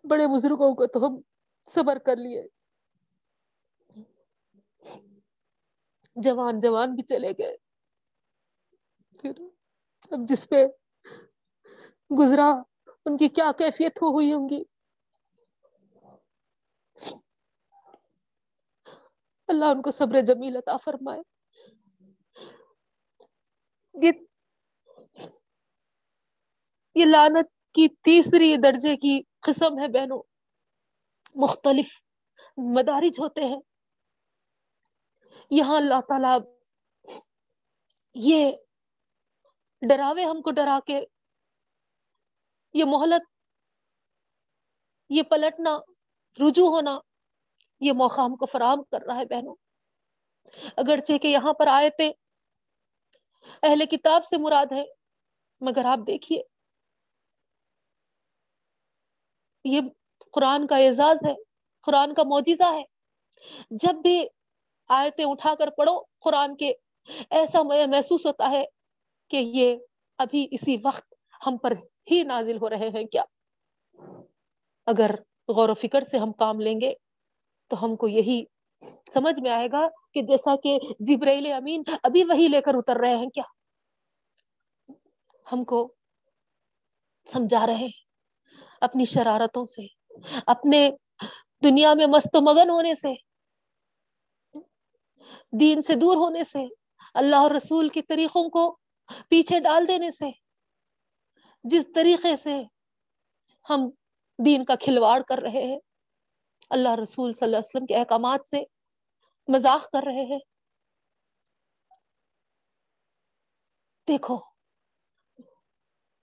بڑے بزرگوں کو تو ہم صبر کر لیے۔ جوان جوان بھی چلے گئے۔ پھر اب جس پہ گزرا، ان کی کیا کیفیت ہو ہوئی ہوں گی؟ اللہ ان کو صبر جمیل عطا فرمائے۔ یہ لانت کی تیسری درجے کی قسم ہے بہنوں۔ مختلف مدارج ہوتے ہیں۔ یہاں اللہ تعالی یہ ڈراوے ہم کو ڈرا کے یہ مہلت، یہ پلٹنا، رجوع ہونا، یہ موقع ہم کو فراہم کر رہا ہے بہنوں۔ اگرچہ کہ یہاں پر آئے تھے اہل کتاب سے مراد ہے مگر آپ دیکھیے، یہ قرآن کا اعزاز ہے، قرآن کا معجزہ ہے۔ جب بھی آیتیں اٹھا کر پڑھو، قرآن کے ایسا محسوس ہوتا ہے کہ یہ ابھی اسی وقت ہم پر ہی نازل ہو رہے ہیں کیا؟ اگر غور و فکر سے ہم کام لیں گے تو ہم کو یہی سمجھ میں آئے گا کہ جیسا کہ جبریل امین ابھی وہی لے کر اتر رہے ہیں کیا؟ ہم کو سمجھا رہے ہیں اپنی شرارتوں سے، اپنے دنیا میں مست و مگن ہونے سے دین سے دور ہونے سے، اللہ اور رسول کے طریقوں کو پیچھے ڈال دینے سے، جس طریقے سے ہم دین کا کھلواڑ کر رہے ہیں، اللہ رسول صلی اللہ علیہ وسلم کے احکامات سے مذاق کر رہے ہیں۔ دیکھو،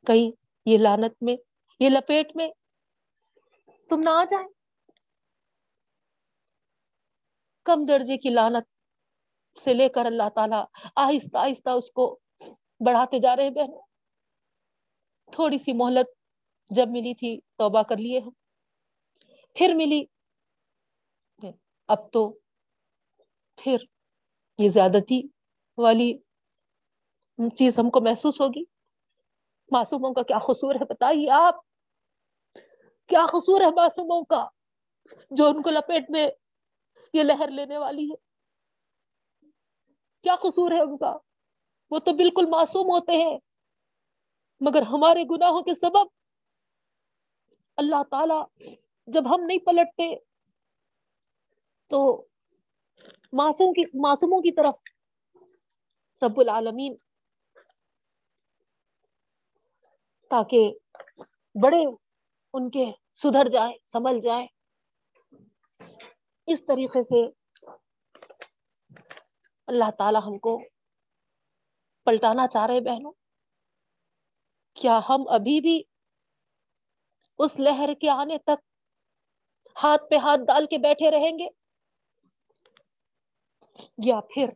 کہیں یہ لانت میں، یہ لپیٹ میں تم نہ آ جائیں۔ کم درجے کی لانت سے لے کر اللہ تعالی آہستہ آہستہ اس کو بڑھاتے جا رہے بہن تھوڑی سی مہلت جب ملی تھی توبہ کر لیے ہم۔ پھر ملی۔ اب تو پھر یہ زیادتی والی چیز ہم کو محسوس ہوگی۔ معصوموں کا کیا قصور ہے بتائیے آپ؟ کیا قصور ہے معصوموں کا جو ان کو لپیٹ میں یہ لہر لینے والی ہے؟ کیا قصور ہے ان کا؟ وہ تو بالکل معصوم ہوتے ہیں۔ مگر ہمارے گناہوں کے سبب اللہ تعالی جب ہم نہیں پلٹتے تو معصوم کی معصوموں کی طرف رب العالمین تاکہ بڑے ان کے سدھر جائے سنبھل جائے اس طریقے سے اللہ تعالی ہم کو پلٹانا چاہ رہے بہنوں۔ کیا ہم ابھی بھی اس لہر کے آنے تک ہاتھ پہ ہاتھ ڈال کے بیٹھے رہیں گے؟ یا پھر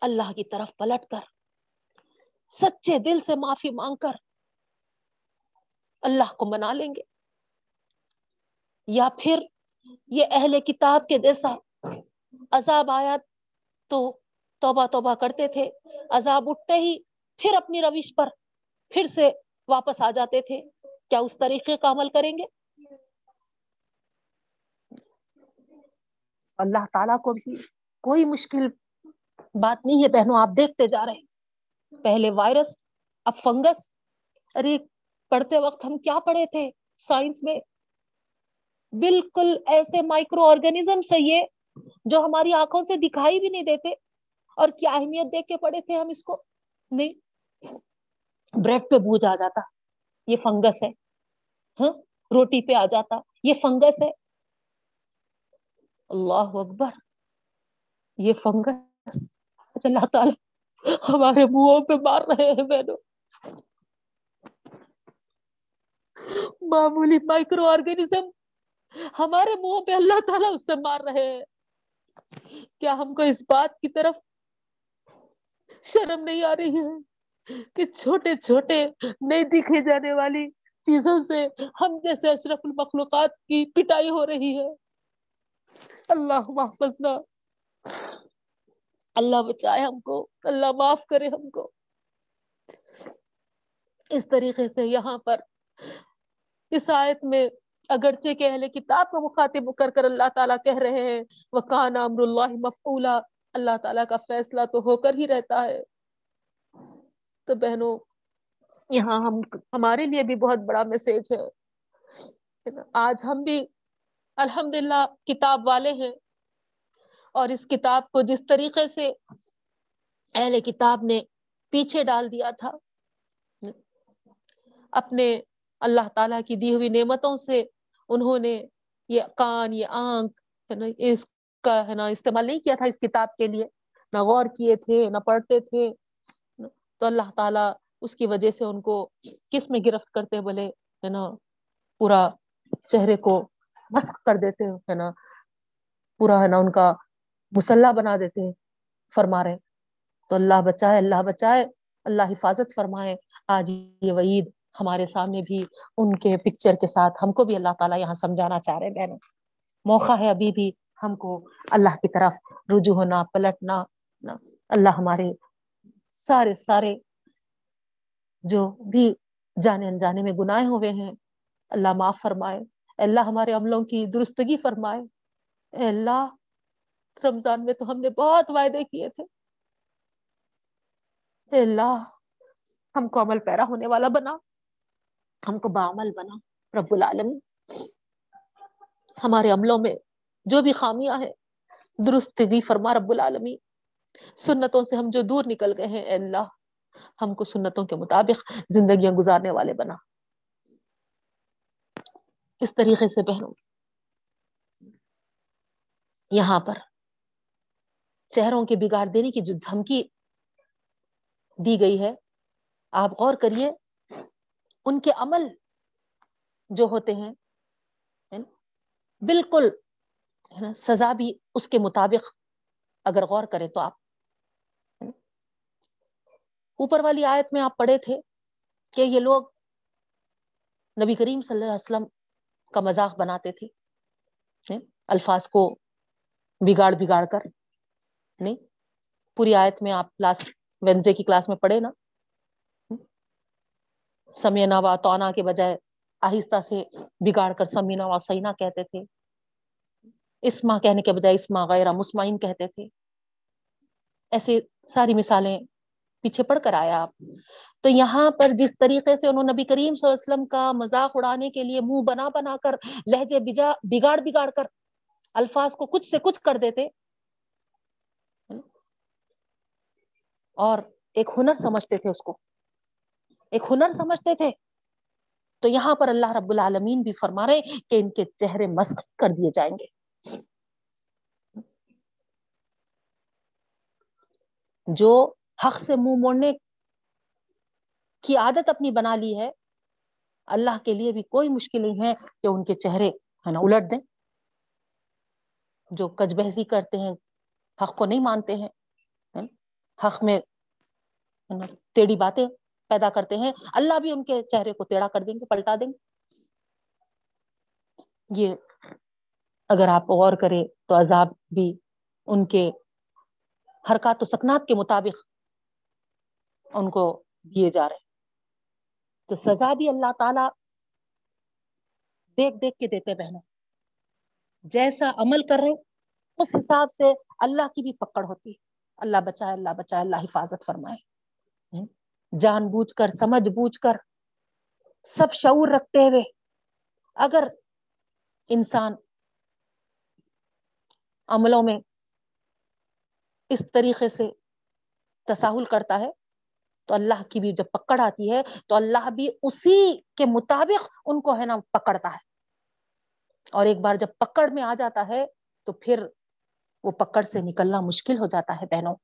اللہ کی طرف پلٹ کر، سچے دل سے معافی مانگ کر اللہ کو منا لیں گے؟ یا پھر یہ اہل کتاب کے جیسا عذاب آیا تو توبہ توبہ کرتے تھے۔ عذاب اٹھتے ہی پھر اپنی روش پر پھر سے واپس آ جاتے تھے۔ کیا اس طریقے کا عمل کریں گے؟ اللہ تعالیٰ کو بھی کوئی مشکل بات نہیں ہے بہنوں، آپ دیکھتے جا رہے ہیں۔ پہلے وائرس، اب فنگس۔ ارے، پڑھتے وقت ہم کیا پڑھے تھے؟ سائنس میں۔ بالکل ایسے مائکرو آرگنیزم سے یہ جو ہماری آنکھوں سے دکھائی بھی نہیں دیتے اور کیا اہمیت دیکھ کے پڑھے تھے ہم اس کو؟ نہیں۔ بریڈ پہ بوجھ آ جاتا۔ یہ فنگس ہے۔ ہاں؟ روٹی پہ آ جاتا۔ یہ فنگس ہے۔ اللہ اکبر۔ یہ فنگس۔ اچھا، اللہ تعالی ہمارے منہوں پہ مار رہے ہیں بہنوں۔ معمولی مائکرو آرگینزم ہمارے منہ پہ اللہ تعالیٰ اس سے مار رہے ہیں۔ کیا ہم کو اس بات کی طرف شرم نہیں آ رہی ہے کہ چھوٹے چھوٹے نہیں دکھے جانے والی چیزوں سے ہم جیسے اشرف المخلوقات کی پٹائی ہو رہی ہے؟ اللہ محفظ اللہ بچائے ہم کو، اللہ معاف کرے ہم کو۔ اس طریقے سے یہاں پر اس آیت میں اگرچہ کہ اہل کتاب کو مخاطب کر کر اللہ تعالیٰ کہہ رہے ہیں وہ کان امر اللہ مفعولا، اللہ تعالیٰ کا فیصلہ تو ہو کر ہی رہتا ہے۔ تو بہنوں، یہاں ہم، ہمارے لیے بھی بہت بڑا میسج ہے۔ آج ہم بھی الحمد للہ کتاب والے ہیں اور اس کتاب کو جس طریقے سے اہل کتاب نے پیچھے ڈال دیا تھا، اپنے اللہ تعالیٰ کی دی ہوئی نعمتوں سے انہوں نے یہ کان، یہ آنکھ ہے نا، اس کا ہے نا استعمال نہیں کیا تھا اس کتاب کے لیے، نہ غور کیے تھے، نہ پڑھتے تھے۔ تو اللہ تعالیٰ اس کی وجہ سے ان کو کس میں گرفت کرتے بولے، ہے نا، پورا چہرے کو مسخ کر دیتے، ہے نا، پورا ہے نا ان کا مسلح بنا دیتے، فرما رہے۔ تو اللہ بچائے اللہ بچائے، اللہ حفاظت فرمائے۔ آج یہ وعید ہمارے سامنے بھی ان کے پکچر کے ساتھ ہم کو بھی اللہ تعالیٰ یہاں سمجھانا چاہ رہے بہنوں۔ موقع ہے ابھی بھی ہم کو اللہ کی طرف رجوع ہونا، پلٹنا اللہ ہمارے سارے سارے جو بھی جانے انجانے میں گناہ ہوئے ہیں، اللہ معاف فرمائے۔ اللہ ہمارے عملوں کی درستگی فرمائے۔ اے اللہ، رمضان میں تو ہم نے بہت وعدے کیے تھے۔ اے اللہ، ہم کو عمل پیرا ہونے والا بنا۔ ہم کو بعمل بنا، رب العالم ہمارے عملوں میں جو بھی خامیاں ہیں، درست بھی فرما، رب العالمی سنتوں سے ہم جو دور نکل گئے ہیں، اے اللہ، ہم کو سنتوں کے مطابق زندگیاں گزارنے والے بنا۔ اس طریقے سے بہنوں، یہاں پر چہروں کے بگاڑ دینے کی جو دھمکی دی گئی ہے، آپ غور کریے۔ ان کے عمل جو ہوتے ہیں بالکل سزا بھی اس کے مطابق اگر غور کریں تو آپ اوپر والی آیت میں آپ پڑھے تھے کہ یہ لوگ نبی کریم صلی اللہ علیہ وسلم کا مذاق بناتے تھے الفاظ کو بگاڑ بگاڑ کر، نہیں، پوری آیت میں آپ لاسٹ وینسڈے کی کلاس میں پڑھے نا۔ سمینا وا تونا کے بجائے آہستہ سے بگاڑ کر سمینا وا سینا کہتے تھے۔ اسما کہنے کے بجائے اسما غیر مسمعین کہتے تھے۔ ایسے ساری مثالیں پیچھے پڑھ کر آیا آپ۔ تو یہاں پر جس طریقے سے انہوں نبی کریم صلی اللہ علیہ وسلم کا مذاق اڑانے کے لیے منہ بنا بنا کر لہجے بجا بگاڑ بگاڑ کر الفاظ کو کچھ سے کچھ کر دیتے، اور ایک ہنر سمجھتے تھے اس کو۔ ایک ہنر سمجھتے تھے۔ تو یہاں پر اللہ رب العالمین بھی فرما رہے کہ ان کے چہرے مسخ کر دیے جائیں گے۔ جو حق سے منہ موڑنے کی عادت اپنی بنا لی ہے، اللہ کے لیے بھی کوئی مشکل نہیں ہے کہ ان کے چہرے ہے نا الٹ دیں۔ جو کج بحثی کرتے ہیں، حق کو نہیں مانتے ہیں حق میں ٹیڑھی باتیں پیدا کرتے ہیں۔ اللہ بھی ان کے چہرے کو ٹیڑھا کر دیں گے، پلٹا دیں گے۔ یہ اگر آپ غور کریں تو عذاب بھی ان کے حرکات و سکنات کے مطابق ان کو دیے جا رہے تو سزا بھی اللہ تعالی دیکھ دیکھ کے دیتے بہنوں۔ جیسا عمل کر رہے اس حساب سے اللہ کی بھی پکڑ ہوتی ہے۔ اللہ بچائے اللہ بچائے، اللہ حفاظت فرمائے۔ جان بوجھ کر، سمجھ بوجھ کر سب شعور رکھتے ہوئے اگر انسان عملوں میں اس طریقے سے تصاہل کرتا ہے، تو اللہ کی بھی جب پکڑ آتی ہے، تو اللہ بھی اسی کے مطابق ان کو ہے نا پکڑتا ہے۔ اور ایک بار جب پکڑ میں آ جاتا ہے، تو پھر وہ پکڑ سے نکلنا مشکل ہو جاتا ہے بہنوں۔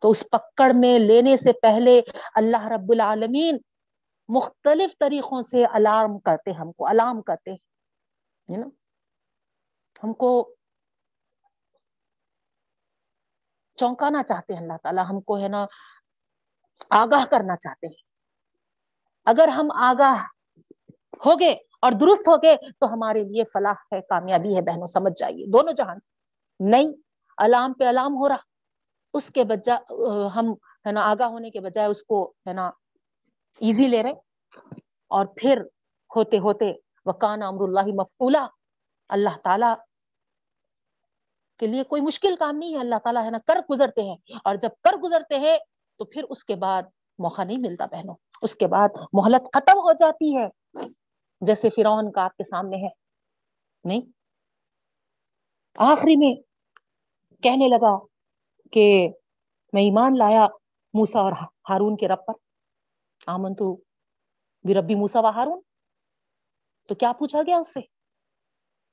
تو اس پکڑ میں لینے سے پہلے اللہ رب العالمین مختلف طریقوں سے الارم کرتے ہم کو الارم کرتے ہیں ہم کو چونکانا چاہتے ہیں اللہ تعالیٰ، ہم کو ہے نا آگاہ کرنا چاہتے ہیں۔ اگر ہم آگاہ ہو گئے اور درست ہو گئے تو ہمارے لیے فلاح ہے، کامیابی ہے، بہنوں، سمجھ جائیے، دونوں جہان۔ نہیں الام پہ الام ہو رہا۔ اس کے بجا، ہم ہے نا آگاہ ہونے کے بجائے اس کو ہے نا ایزی لے رہے اور پھر ہوتے ہوتے وکان امر اللہ مفقولہ اللہ تعالی کے لیے کوئی مشکل کام نہیں ہے، اللہ تعالیٰ ہے نا کر گزرتے ہیں اور جب کر گزرتے ہیں تو پھر اس کے بعد موقع نہیں ملتا بہنوں، اس کے بعد مہلت ختم ہو جاتی ہے۔ جیسے فرعون کا آپ کے سامنے ہے۔ نہیں؟ آخری میں کہنے لگا کہ میں ایمان لایا موسا اور ہارون کے رب پر۔ آمن تو بھی ربی موسا و ہارون۔ تو کیا پوچھا گیا اس سے؟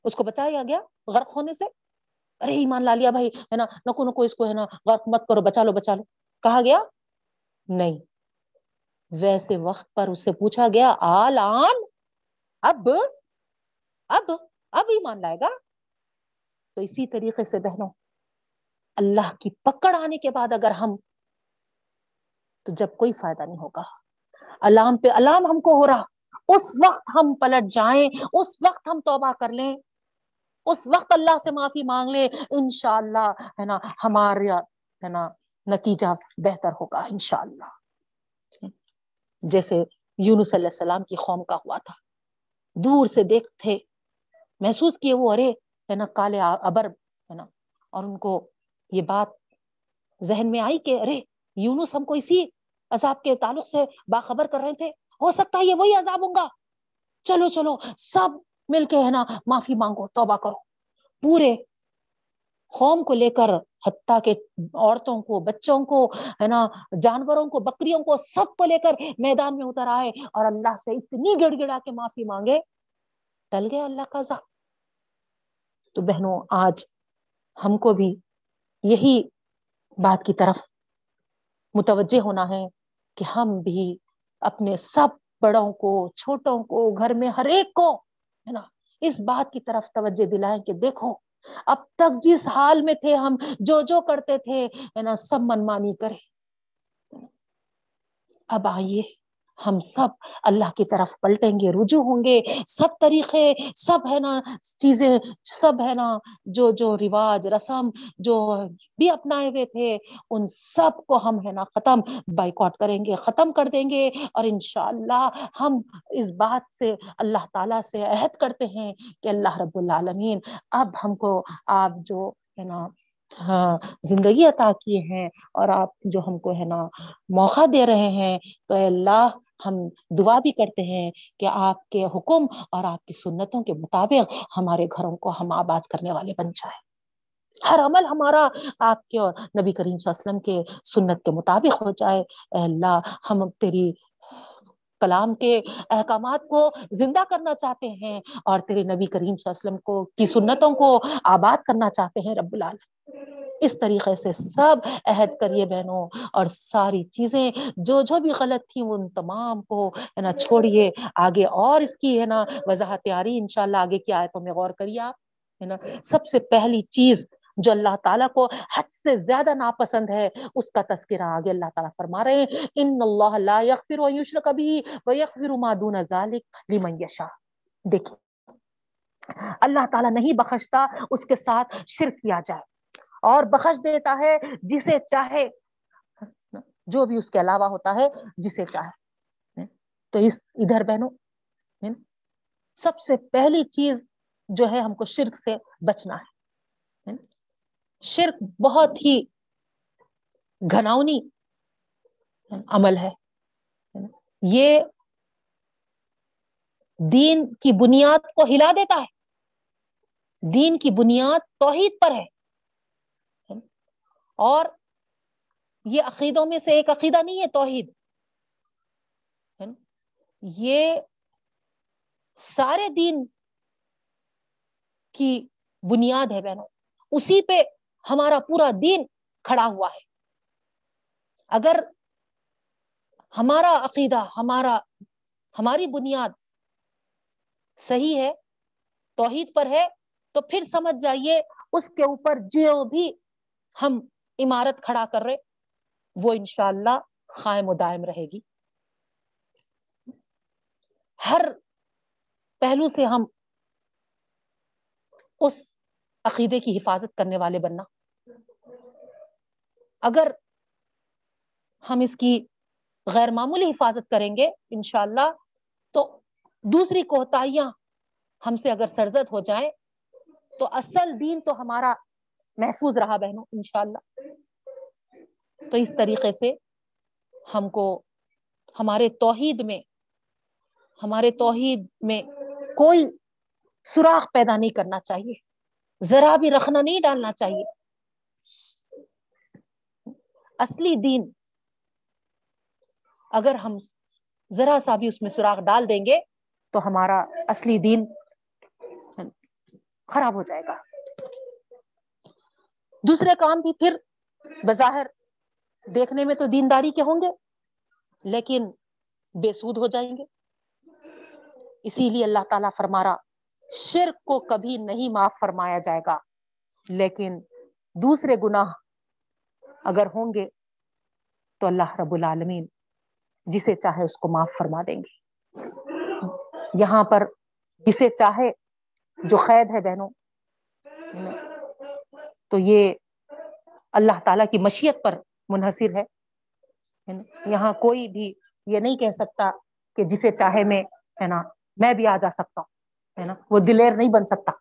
اس کو بتایا گیا غرق ہونے سے؟ ارے ایمان لا لیا بھائی، ہے نا؟ نکو نکو اس کو، ہے نا؟ غرق مت کرو، بچا لو بچا لو۔ کہا گیا، نہیں۔ ویسے وقت پر اسے پوچھا گیا آل آن اب اب اب ایمان لائے گا؟ تو اسی طریقے سے بہنوں اللہ کی پکڑ آنے کے بعد اگر ہم تو جب کوئی فائدہ نہیں ہوگا۔ الام پہ الام ہم کو ہو رہا۔ اس وقت ہم پلٹ جائیں، اس وقت ہم توبہ کر لیں۔ اس وقت اللہ سے معافی مانگ لے انشاءاللہ، ہے نا ہمارا ہے نا، نتیجہ بہتر ہوگا، انشاءاللہ۔ جیسے یونس علیہ السلام کی قوم کا ہوا تھا۔ دور سے دیکھ تھے، محسوس کیے وہ، ارے، ہے نا، کالے ابر، ہے نا، اور ان کو یہ بات ذہن میں آئی کہ ارے، یونس ہم کو اسی عذاب کے تعلق سے باخبر کر رہے تھے۔ ہو سکتا ہے یہ وہی عذاب ہوں گا۔ چلو چلو، سب مل کے ہے نا، معافی مانگو، توبہ کرو۔ پورے قوم کو لے کر، حتیٰ کے عورتوں کو، بچوں کو، ہے نا، جانوروں کو، بکریوں کو، سب کو لے کر میدان میں اتر آئے اور اللہ سے اتنی گڑ گڑا کے معافی مانگے۔ ٹل گئے اللہ کا ذا تو بہنوں، آج ہم کو بھی یہی بات کی طرف متوجہ ہونا ہے کہ ہم بھی اپنے سب بڑوں کو، چھوٹوں کو، گھر میں ہر ایک کو، ہے نا، اس بات کی طرف توجہ دلائیں کہ دیکھو، اب تک جس حال میں تھے ہم، جو جو کرتے تھے، ہے نا، سب منمانی کرے۔ اب آئیے۔ ہم سب اللہ کی طرف پلٹیں گے، رجوع ہوں گے۔ سب طریقے، سب ہے نا، چیزیں سب ہے نا، جو جو رواج، رسم، جو بھی اپنائے ہوئے تھے، ان سب کو ہم ہے نا ختم بائک کریں گے، ختم کر دیں گے۔ اور انشاءاللہ ہم اس بات سے، اللہ تعالی سے عہد کرتے ہیں کہ اللہ رب العالمین اب ہم کو، آپ جو ہے نا ہاں، زندگی عطا کیے ہیں اور آپ جو ہم کو ہے نا موقع دے رہے ہیں، تو اللہ ہم دعا بھی کرتے ہیں کہ آپ کے حکم اور آپ کی سنتوں کے مطابق ہمارے گھروں کو ہم آباد کرنے والے بن جائے ہر عمل ہمارا آپ کے اور نبی کریم صلی اللہ علیہ وسلم کے سنت کے مطابق ہو جائے۔ اے اللہ، ہم تیری کلام کے احکامات کو زندہ کرنا چاہتے ہیں اور تیرے نبی کریم صلی اللہ علیہ وسلم کو، کی سنتوں کو آباد کرنا چاہتے ہیں رب العال اس طریقے سے سب عہد کریے بہنوں اور ساری چیزیں، جو جو بھی غلط تھی ان تمام کو، ہے نا، چھوڑیے۔ آگے اور اس کی، ہے نا، وضاحت تیاری ان شاء اللہ آگے کی آیتوں میں غور کریے آپ، ہے نا۔ سب سے پہلی چیز جو اللہ تعالیٰ کو حد سے زیادہ ناپسند ہے، اس کا تذکرہ آگے اللہ تعالیٰ فرما رہے ہیں۔ ان اللہ لا یغفر و یشرک بھی و یغفر ما دون ذلك لمن یشاء۔ دیکھیں اللہ تعالیٰ نہیں بخشتا اس کے ساتھ شرک کیا جائے۔ اور بخش دیتا ہے جسے چاہے، جو بھی اس کے علاوہ ہوتا ہے جسے چاہے۔ تو اس، ادھر بہنوں، سب سے پہلی چیز جو ہے ہم کو شرک سے بچنا ہے۔ شرک بہت ہی گھناؤنی عمل ہے۔ یہ دین کی بنیاد کو ہلا دیتا ہے۔ دین کی بنیاد توحید پر ہے۔ اور یہ عقیدوں میں سے ایک عقیدہ نہیں ہے توحید۔ یہ سارے دین کی بنیاد ہے بہنوں۔ اسی پہ ہمارا پورا دین کھڑا ہوا ہے۔ اگر ہمارا عقیدہ، ہمارا، ہماری بنیاد صحیح ہے، توحید پر ہے، تو پھر سمجھ جائیے اس کے اوپر جو بھی ہم عمارت کھڑا کر رہے، وہ انشاءاللہ قائم و دائم رہے گی۔ ہر پہلو سے ہم اس عقیدے کی حفاظت کرنے والے بننا۔ اگر ہم اس کی غیر معمولی حفاظت کریں گے انشاءاللہ، تو دوسری کوتاہیاں ہم سے اگر سرزد ہو جائیں، تو اصل دین تو ہمارا محفوظ رہا بہنوں، انشاءاللہ۔ تو اس طریقے سے ہم کو ہمارے توحید میں، ہمارے توحید میں کوئی سوراخ پیدا نہیں کرنا چاہیے۔ ذرا بھی رکھنا نہیں ڈالنا چاہیے۔ اصلی دین، اگر ہم ذرا سا بھی اس میں سوراخ ڈال دیں گے تو ہمارا اصلی دین خراب ہو جائے گا۔ دوسرے کام بھی پھر بظاہر دیکھنے میں تو دینداری کے ہوں گے، لیکن بے سود ہو جائیں گے۔ اسی لیے اللہ تعالیٰ فرمارا، شرک کو کبھی نہیں معاف فرمایا جائے گا۔ لیکن دوسرے گناہ اگر ہوں گے تو اللہ رب العالمین جسے چاہے اس کو معاف فرما دیں گے۔ یہاں پر جسے چاہے جو قید ہے بہنوں تو یہ اللہ تعالی کی مشیت پر منحصر ہے۔ یہاں کوئی بھی یہ نہیں کہہ سکتا کہ جسے چاہے میں، ہے نا، میں بھی آ جا سکتا ہوں۔ ہے نا؟ وہ دلیر نہیں بن سکتا۔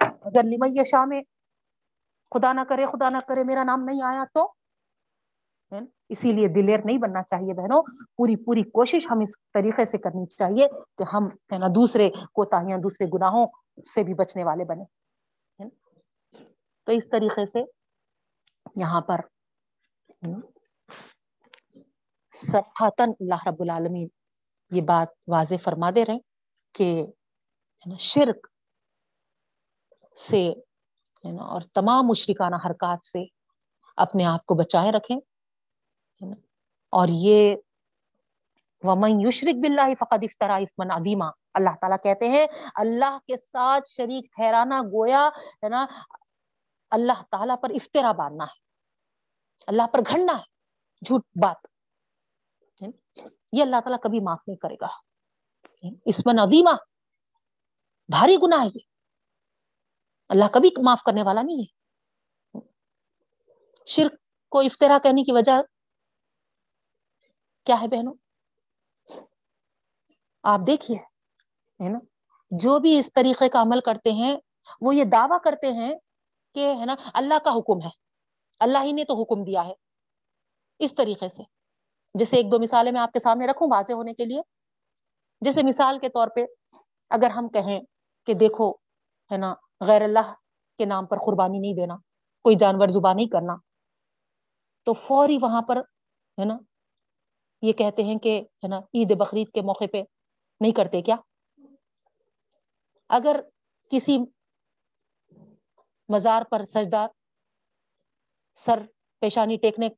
اگر لمئی شاہ میں خدا نہ کرے، خدا نہ کرے میرا نام نہیں آیا تو اسی لیے دلیر نہیں بننا چاہیے بہنوں۔ پوری پوری کوشش ہم اس طریقے سے کرنی چاہیے کہ ہم ہے نا دوسرے کوتاہیاں، دوسرے گناہوں سے بھی بچنے والے بنے تو اس طریقے سے یہاں پر صفاتن اللہ رب العالمین یہ بات واضح فرما دے رہے کہ شرک سے اور تمام مشرکانہ حرکات سے اپنے آپ کو بچائے رکھیں۔ اور یہ ومن یشرک باللہ فقد افطرا اسمن عدیمہ اللہ تعالیٰ کہتے ہیں، اللہ کے ساتھ شریک ٹھہرانا گویا، ہے نا، اللہ تعالیٰ پر افطرا باندھنا ہے، اللہ پر گھڑنا ہے، جھوٹ بات۔ یہ اللہ تعالیٰ کبھی معاف نہیں کرے گا۔ اسمن عظیمہ بھاری گناہ ہے یہ۔ اللہ کبھی معاف کرنے والا نہیں ہے۔ شرک کو افطرا کہنے کی وجہ کیا ہے بہنوں؟ آپ دیکھیے، ہے نا؟ جو بھی اس طریقے کا عمل کرتے ہیں، وہ یہ دعویٰ کرتے ہیں کہ، ہے نا، اللہ کا حکم ہے۔ اللہ ہی نے تو حکم دیا ہے۔ اس طریقے سے۔ جیسے ایک دو مثالیں میں آپ کے سامنے رکھوں واضح ہونے کے لیے۔ جیسے مثال کے طور پہ اگر ہم کہیں کہ دیکھو، ہے نا، غیر اللہ کے نام پر قربانی نہیں دینا، کوئی جانور زبان نہیں کرنا، تو فوری وہاں پر، ہے نا یہ کہتے ہیں کہ ہے نا، عید بقرعید کے موقع پہ نہیں کرتے کیا؟ اگر کسی مزار پر سجدہ سر پیشانی ٹیکنے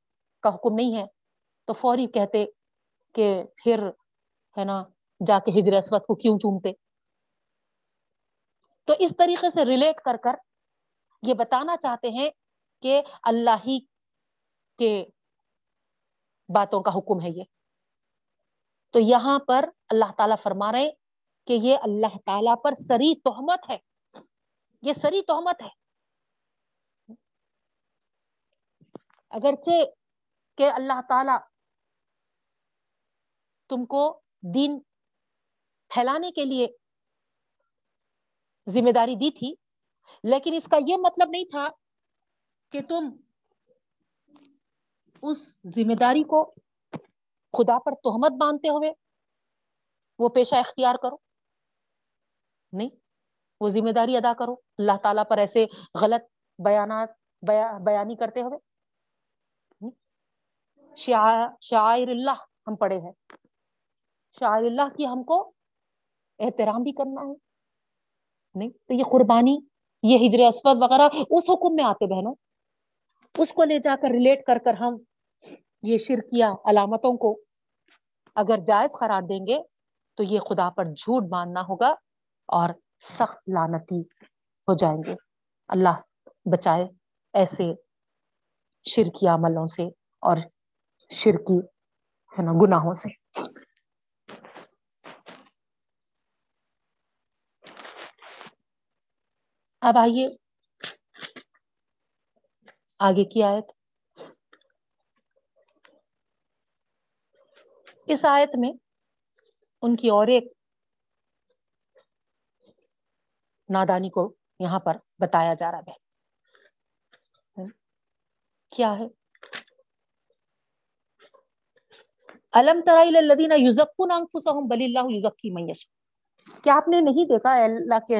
کا حکم نہیں ہے، تو فوری کہتے کہ پھر ہے نا، جا کے ہجر اسود کو کیوں چومتے؟ تو اس طریقے سے ریلیٹ کر کر یہ بتانا چاہتے ہیں کہ اللہ ہی کے باتوں کا حکم ہے یہ۔ تو یہاں پر اللہ تعالیٰ فرما رہے کہ یہ اللہ تعالی پر سری تہمت ہے۔ یہ سری تہمت ہے۔ اگرچہ کہ اللہ تعالی تم کو دین پھیلانے کے لیے ذمہ داری دی تھی، لیکن اس کا یہ مطلب نہیں تھا کہ تم اس ذمہ داری کو خدا پر تہمت باندھتے ہوئے وہ پیشہ اختیار کرو۔ نہیں، وہ ذمہ داری ادا کرو۔ اللہ تعالیٰ پر ایسے غلط بیانات بیانی کرتے ہوئے۔ شاعر اللہ ہم پڑھے ہیں۔ شاعر اللہ کی ہم کو احترام بھی کرنا ہے۔ نہیں، تو یہ قربانی، یہ ہجر اسپد وغیرہ، اس حکم میں آتے بہنوں۔ اس کو لے جا کر ریلیٹ کر کر ہم یہ شرکیہ علامتوں کو اگر جائز قرار دیں گے تو یہ خدا پر جھوٹ باندھنا ہوگا اور سخت لانتی ہو جائیں گے۔ اللہ بچائے ایسے شرکی عملوں سے اور شرکی ہے نا گناہوں سے۔ اب آئیے آگے کی آیت۔ اس آیت میں ان کی اور ایک نادانی کو یہاں پر بتایا جا رہا ہے۔ کیا ہے؟ الم ترائی الذین انفسهم بل اللہ یزکی من یشاء۔ کیا آپ نے نہیں دیکھا اللہ کے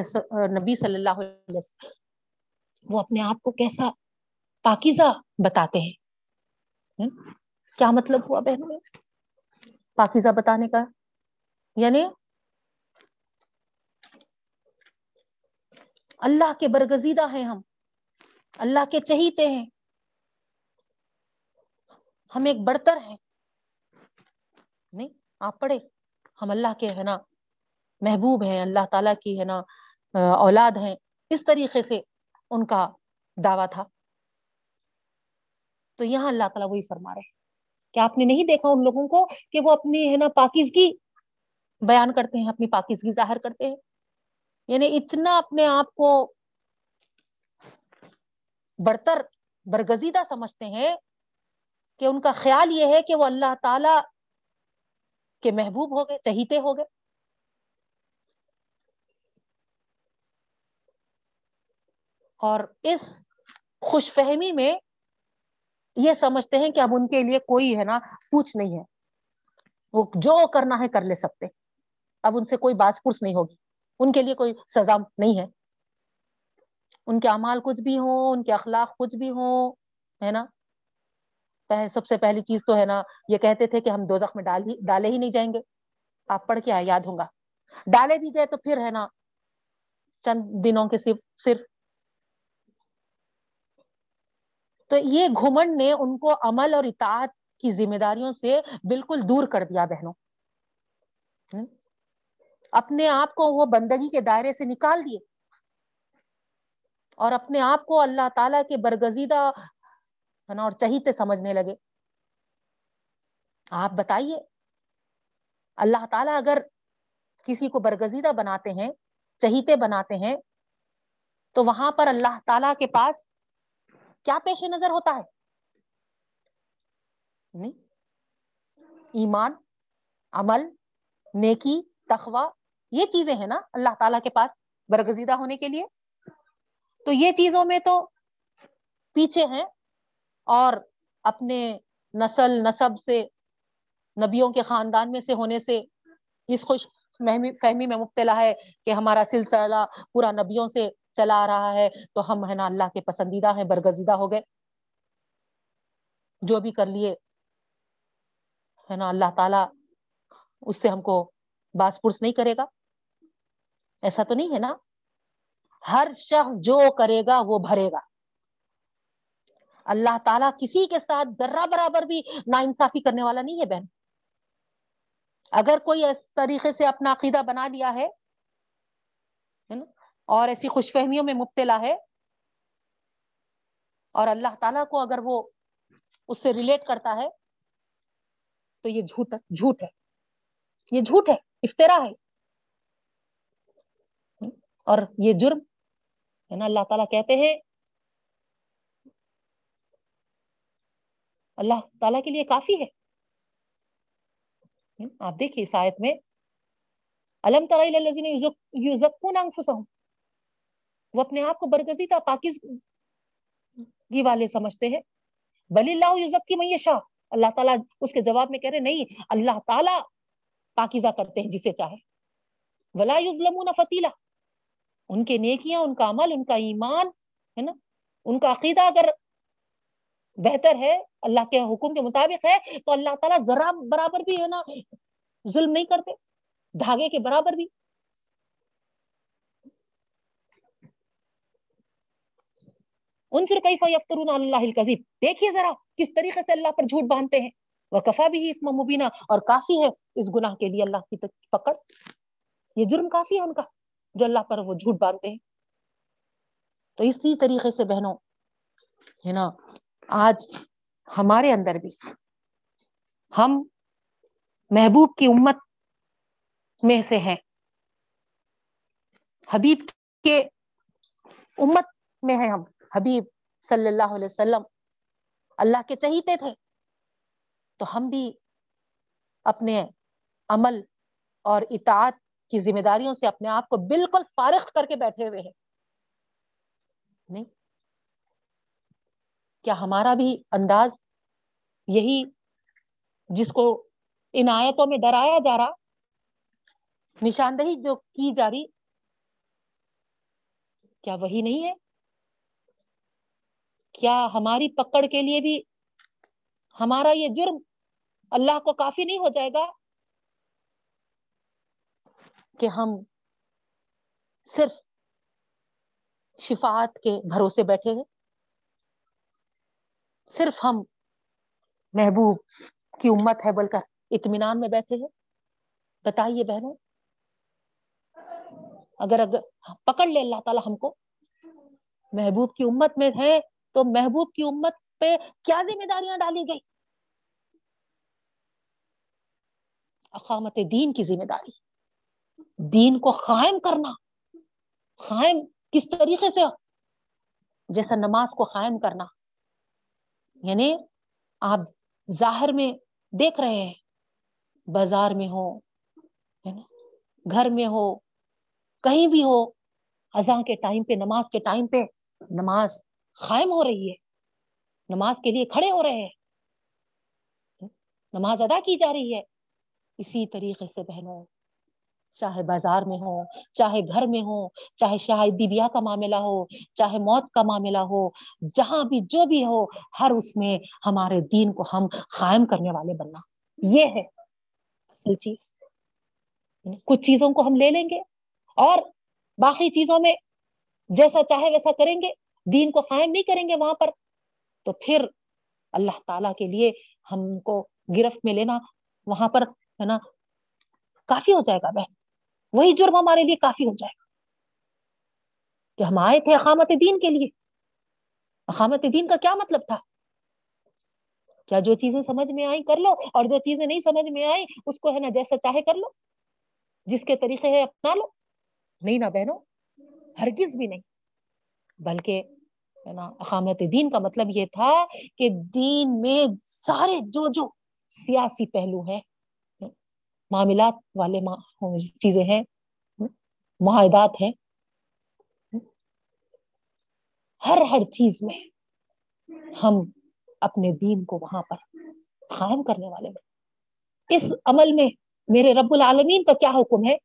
نبی صلی اللہ علیہ وسلم؟ وہ اپنے آپ کو کیسا پاکیزہ بتاتے ہیں۔ کیا مطلب ہوا بہنوں پاکیزہ بتانے کا۔ یعنی اللہ کے برگزیدہ ہیں ہم۔ اللہ کے چہیتے ہیں۔ ہم ایک بڑھتر ہے نہیں، آپ پڑھے ہم اللہ کے ہے نا۔ محبوب ہیں، اللہ تعالیٰ کی ہے نا۔ اولاد ہیں۔ اس طریقے سے ان کا دعویٰ تھا۔ تو یہاں اللہ تعالیٰ وہی فرما رہے کہ آپ نے نہیں دیکھا ان لوگوں کو کہ وہ اپنی، ہے نا، پاکیزگی بیان کرتے ہیں، اپنی پاکیزگی ظاہر کرتے ہیں؟ یعنی اتنا اپنے آپ کو برتر، برگزیدہ سمجھتے ہیں کہ ان کا خیال یہ ہے کہ وہ اللہ تعالی کے محبوب ہو گئے، چہیتے ہو گئے۔ اور اس خوش فہمی میں یہ سمجھتے ہیں کہ اب ان کے لیے کوئی ہے نا پوچھ نہیں ہے۔ وہ جو کرنا ہے کر لے سکتے۔ اب ان سے کوئی باز پرس نہیں ہوگی۔ ان کے لیے کوئی سزا نہیں ہے۔ ان کے اعمال کچھ بھی ہوں، ان کے اخلاق کچھ بھی ہوں، ہے نا؟ سب سے پہلی چیز تو ہے نا، یہ کہتے تھے کہ ہم دو میں ڈال ہی، ڈالے ہی نہیں جائیں گے۔ آپ پڑھ کے یاد ہوں گا۔ ڈالے بھی گئے تو پھر ہے نا، چند دنوں کے صرف صرف تو یہ گھمنڈ نے ان کو عمل اور اطاعت کی ذمہ داریوں سے بالکل دور کر دیا بہنوں۔ اپنے آپ کو وہ بندگی کے دائرے سے نکال دیے۔ اور اپنے آپ کو اللہ تعالی کے برگزیدہ اور چہیتے سمجھنے لگے۔ آپ بتائیے، اللہ تعالیٰ اگر کسی کو برگزیدہ بناتے ہیں، چہیتے بناتے ہیں، تو وہاں پر اللہ تعالی کے پاس کیا پیش نظر ہوتا ہے؟ نہیں۔ ایمان، عمل، نیکی تخوا یہ چیزیں ہیں نا اللہ تعالیٰ کے پاس برگزیدہ ہونے کے لیے۔ تو یہ چیزوں میں تو پیچھے ہیں اور اپنے نسل نصب سے، نبیوں کے خاندان میں سے ہونے سے اس خوش فہمی میں مبتلا ہے کہ ہمارا سلسلہ پورا نبیوں سے چلا رہا ہے، تو ہم ہے نا اللہ کے پسندیدہ ہیں، برگزیدہ ہو گئے۔ جو بھی کر لیے، ہے نا اللہ تعالی اس سے ہم کو باس پرس نہیں کرے گا۔ ایسا تو نہیں ہے نا۔ ہر شخص جو کرے گا، وہ بھرے گا۔ اللہ تعالیٰ کسی کے ساتھ ذرہ برابر بھی نا انصافی کرنے والا نہیں ہے، بہن۔ اگر کوئی اس طریقے سے اپنا عقیدہ بنا لیا ہے اور ایسی خوش فہمیوں میں مبتلا ہے۔ اور اللہ تعالیٰ کو اگر وہ اس سے ریلیٹ کرتا ہے، تو یہ جھوٹ جھوٹ ہے۔ یہ جھوٹ ہے افطرا ہے۔ اور یہ جرم، ہے نا، اللہ تعالیٰ کہتے ہیں۔ اللہ تعالیٰ کے لیے کافی ہے۔ آپ دیکھیے اس آیت میں علم وہ اپنے آپ کو برگزیدہ پاکیزگی والے سمجھتے ہیں۔ بلی اللہ یوزک کی میشا اللہ تعالیٰ اس کے جواب میں کہہ رہے نہیں، اللہ تعالیٰ پاکیزہ کرتے ہیں جسے چاہے۔ ولا یظلمون فتیلا۔ ان کے نیکیاں، ان کا عمل، ان کا ایمان، ہے نا؟ ان کا عقیدہ اگر بہتر ہے، اللہ کے حکم کے مطابق ہے، تو اللہ تعالیٰ ذرا برابر بھی، ہے نا، ظلم نہیں کرتے، دھاگے کے برابر بھی۔ ان سے کئی فیفترون اللہ القذیب دیکھیے ذرا کس طریقے سے اللہ پر جھوٹ باندھتے ہیں۔ وہ کفا بھی اس مبینہ اور کافی ہے اس گناہ کے لیے اللہ کی پکڑ۔ یہ جرم کافی ہے ان کا جو اللہ پر وہ جھوٹ باندھتے ہیں۔ تو اسی طریقے سے بہنوں، ہے نا، آج ہمارے اندر بھی ہم محبوب کی امت میں سے ہیں۔ حبیب کے امت میں ہیں ہم۔ حبیب صلی اللہ علیہ وسلم اللہ کے چہیتے تھے، تو ہم بھی اپنے عمل اور اطاعت کی ذمہ داریوں سے اپنے آپ کو بالکل فارغ کر کے بیٹھے ہوئے ہیں۔ نہیں، کیا ہمارا بھی انداز یہی جس کو ان آیتوں میں ڈرایا جا رہا، نشاندہی جو کی جا رہی، کیا وہی نہیں ہے؟ کیا ہماری پکڑ کے لیے بھی ہمارا یہ جرم اللہ کو کافی نہیں ہو جائے گا کہ ہم صرف شفاعت کے بھروسے بیٹھے ہیں؟ صرف ہم محبوب کی امت ہے بول کر اطمینان میں بیٹھے ہیں؟ بتائیے بہنوں، اگر اگر پکڑ لے اللہ تعالی ہم کو، محبوب کی امت میں ہے تو محبوب کی امت پہ کیا ذمہ داریاں ڈالی گئی اقامت دین کی ذمہ داری۔ دین کو قائم کرنا۔ قائم کس طریقے سے؟ جیسا نماز کو قائم کرنا۔ یعنی آپ ظاہر میں دیکھ رہے ہیں، بازار میں ہو گھر میں ہو، کہیں بھی ہو، اذان کے ٹائم پہ، نماز کے ٹائم پہ نماز قائم ہو رہی ہے۔ نماز کے لیے کھڑے ہو رہے ہیں۔ نماز ادا کی جا رہی ہے۔ اسی طریقے سے بہنوں، چاہے بازار میں ہو چاہے گھر میں ہو چاہے شاہدی بیاہ کا معاملہ ہو، چاہے موت کا معاملہ ہو، جہاں بھی جو بھی ہو، ہر اس میں ہمارے دین کو ہم قائم کرنے والے بننا۔ یہ ہے اصل چیز۔ کچھ چیزوں کو ہم لے لیں گے اور باقی چیزوں میں جیسا چاہے ویسا کریں گے۔ دین کو قائم نہیں کریں گے وہاں پر، تو پھر اللہ تعالی کے لیے ہم کو گرفت میں لینا وہاں پر، ہے نا، کافی ہو جائے گا بہن۔ وہی جرم ہمارے لیے کافی ہو جائے گا۔ کہ ہم آئے تھے اقامت دین کے لیے۔ اقامت دین کا کیا مطلب تھا؟ کیا جو چیزیں سمجھ میں آئیں کر لو، اور جو چیزیں نہیں سمجھ میں آئیں، اس کو، ہے نا، جیسا چاہے کر لو۔ جس کے طریقے ہے اپنا لو۔ نہیں نا بہنوں، ہرگز بھی نہیں۔ بلکہ ہے نا، اقامت دین کا مطلب یہ تھا کہ دین میں سارے جو جو سیاسی پہلو ہے معاملات والے چیزیں ہیں، معاہدات ہیں، ہر ہر چیز میں ہم اپنے دین کو وہاں پر قائم کرنے والے میں اس عمل میں میرے رب العالمین کا کیا حکم ہے؟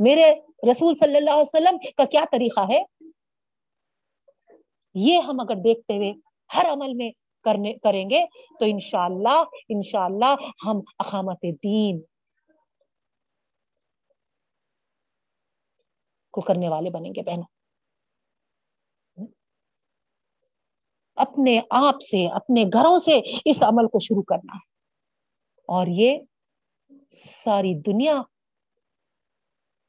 میرے رسول صلی اللہ علیہ وسلم کا کیا طریقہ ہے؟ یہ ہم اگر دیکھتے ہوئے ہر عمل میں کرنے کریں گے تو انشاءاللہ انشاءاللہ ہم اقامت دین کو کرنے والے بنیں گے بہنوں۔ اپنے آپ سے، اپنے گھروں سے اس عمل کو شروع کرنا۔ ہے اور یہ ساری دنیا